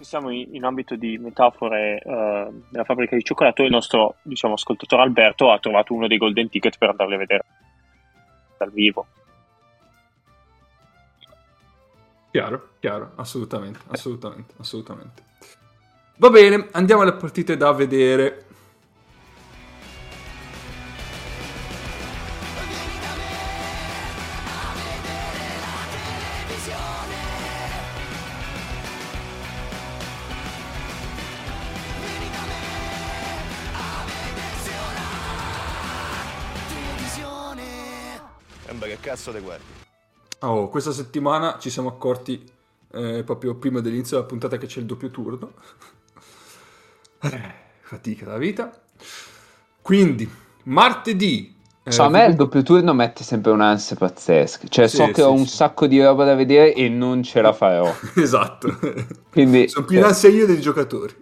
Siamo in, in ambito di metafore eh, della fabbrica di cioccolato. Il nostro diciamo, ascoltatore Alberto ha trovato uno dei golden ticket per andarli a vedere dal vivo. Chiaro, chiaro, assolutamente, assolutamente, assolutamente. Va bene, andiamo alle partite da vedere. E cazzo te guardi? Oh, questa settimana ci siamo accorti eh, proprio prima dell'inizio della puntata che c'è il doppio turno. Eh, fatica la vita. Quindi, martedì. eh, So, a me il doppio turno mette sempre un'ansia pazzesca. Cioè, Sì, so che sì, ho un sì. sacco di roba da vedere e non ce la farò. Esatto. Quindi, Sono più in ansia io dei giocatori.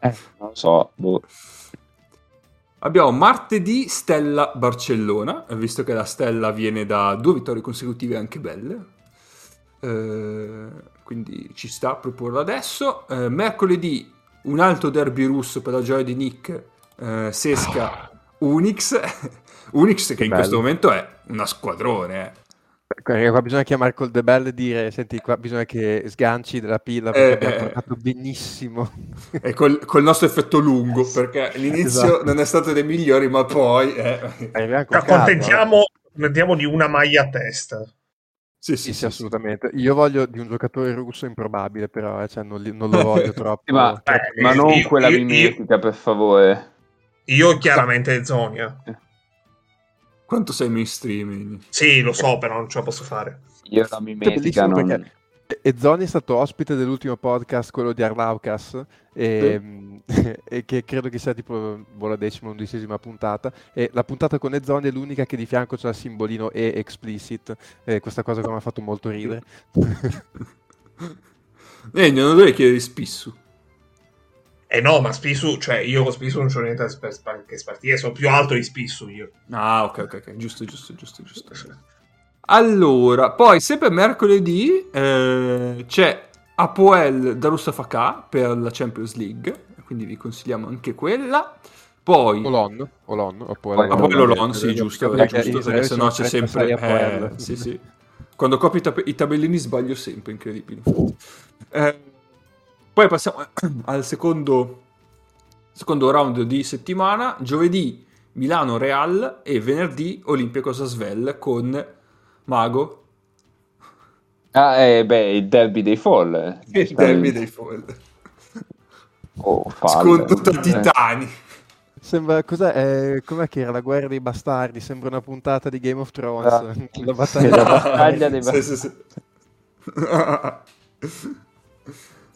eh, non lo so. boh. Abbiamo martedì Stella Barcellona, visto che la Stella viene da due vittorie consecutive anche belle. Eh, quindi ci sta a proporlo adesso. Eh, mercoledì un altro derby russo per la gioia di Nick, eh, Sesca Unix. Unix che in Bello. questo momento è una squadrone. Eh. Qua bisogna chiamare col De Bell e dire: Senti, qua bisogna che sganci della pilla perché Eh, abbiamo eh, portato benissimo. E col, col nostro effetto lungo, perché l'inizio Esatto. non è stato dei migliori, ma poi... eh, accontentiamo, accontentiamo di una maglia a testa. Sì, Sì, sì, sì, sì, assolutamente. Io voglio di un giocatore russo improbabile, però eh, cioè, non, li- non lo voglio troppo. Ma, Eh, ma non io- quella io- mimetica, per favore. Io chiaramente Zonia. Quanto sei mainstream? Sì, lo so, però non ce la posso fare. Io la mimetica non... perché e Zoni è stato ospite dell'ultimo podcast, quello di Arlaucas, e, e che credo che sia tipo boh, la decima o undicesima puntata. E la puntata con Ezoni è l'unica che di fianco c'è il simbolino E explicit. E questa cosa che mi ha fatto molto ridere. Eh, non dovevi chiedere spissu. Eh no, ma Spissu, cioè io con Spissu non c'ho niente che spartire, sono più alto di Spissu io. Ah, ok, ok, ok, giusto, giusto, giusto, giusto. Allora, poi sempre mercoledì eh, c'è Apoel da Russafaka per la Champions League, quindi vi consigliamo anche quella. Poi Olon, Olon, Poi- Apoel Olon, sì, giusto, è Perché giusto, perché sennò sono c'è 36 sempre... Apoel. eh, sì, sì. Quando copio i, tab- i tabellini sbaglio sempre, incredibile. infatti. Eh, poi passiamo al secondo, secondo round di settimana. Giovedì Milano-Real e venerdì Olympiacos Asvel con Mago. Ah, eh, beh, il derby dei fall. eh, Il derby dei fall. Oh. Scontro tra Eh. titani. Sembra, cos'è? Eh, com'è che era la guerra dei bastardi? Sembra una puntata di Game of Thrones. Ah. La battaglia La battaglia dei Sì, sì, sì.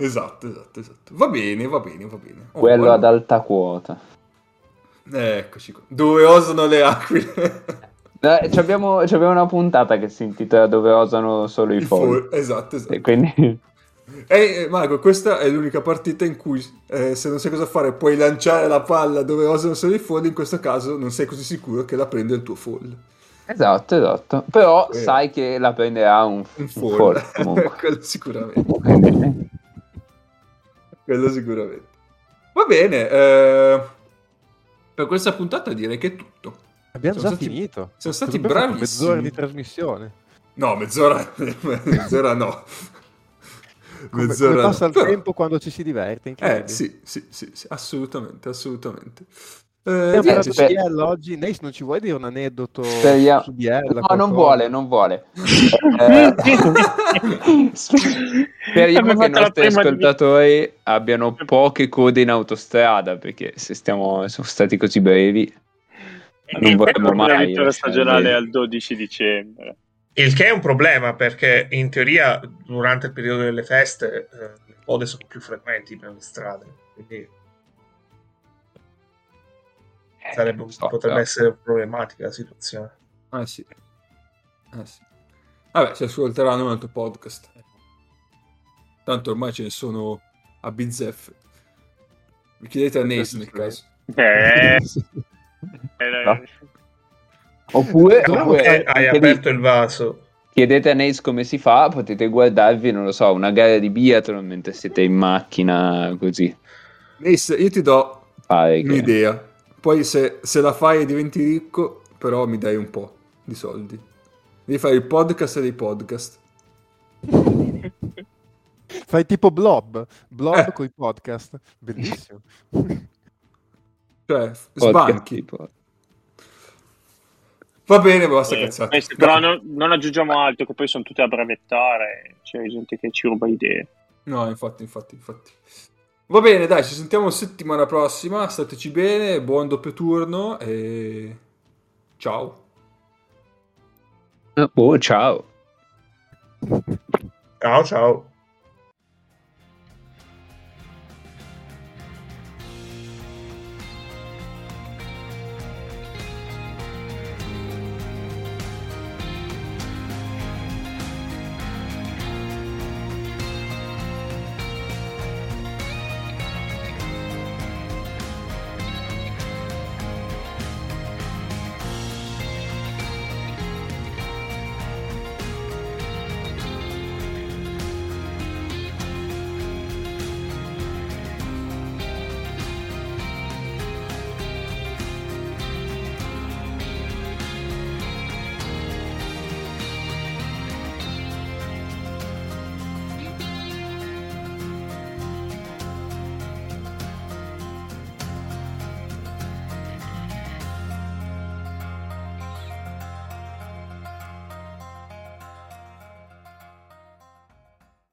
esatto, esatto, esatto. Va bene, va bene, va bene. Oh, Quello guarda- ad alta quota. Eccoci qua. Dove osano le aquile. Eh, ci abbiamo, ci abbiamo una puntata che si intitola Dove osano solo i I fall. fall, Esatto, esatto. E quindi E, eh, Marco, questa è l'unica partita in cui eh, se non sai cosa fare puoi lanciare la palla dove osano solo i fall, in questo caso non sei così sicuro che la prende il tuo fall. Esatto, esatto. Però Eh. sai che la prenderà un, Un un fall. fall comunque. Quello sicuramente. Quello sicuramente. Va bene, eh, per questa puntata direi che è tutto. Abbiamo Siamo già stati- finito. siamo stati fatto bravissimi. Mezz'ora di trasmissione. No, mezz'ora, mezz'ora no. Come, Mezz'ora come no. passa il Però- tempo quando ci si diverte? Eh, sì, sì, sì, sì, assolutamente, assolutamente. Eh, sper- di DL oggi. Nace, non ci vuoi dire un aneddoto Speriamo- su DL? No, qualcosa? non vuole, non vuole. Eh, Speriamo che i nostri prima di- ascoltatori abbiano poche code in autostrada, perché se stiamo, sono stati così brevi, non vorremmo la mai. vittoria lasciare- stagionale al 12 dicembre. Il che è un problema perché in teoria durante il periodo delle feste eh, le code sono più frequenti per le strade. Quindi sarebbe, so, potrebbe però. essere problematica la situazione. Eh sì. Eh sì. Vabbè, si ascolteranno un altro podcast. Tanto ormai ce ne sono a bizzeffe. Mi chiedete a Nace nel caso. Eh, No. Oppure, oppure hai aperto il vaso. chiedete a Nace come si fa, potete guardarvi, non lo so, una gara di biathlon mentre siete in macchina, così. Nace, io ti do Pare che... Poi se, se la fai e diventi ricco, però mi dai un po' di soldi. Devi fare il podcast dei podcast. Fai tipo Blob. Blob Eh. con i podcast. Bellissimo. Cioè, Podcast, sbanchi. Va bene, basta eh, cazzate. però non, non aggiungiamo altro, che poi sono tutte a brevettare. C'è gente che ci ruba idee. No, infatti, infatti, infatti. Va bene, dai, ci sentiamo settimana prossima. Stateci bene, buon doppio turno e ciao. Oh, ciao. Ciao ciao.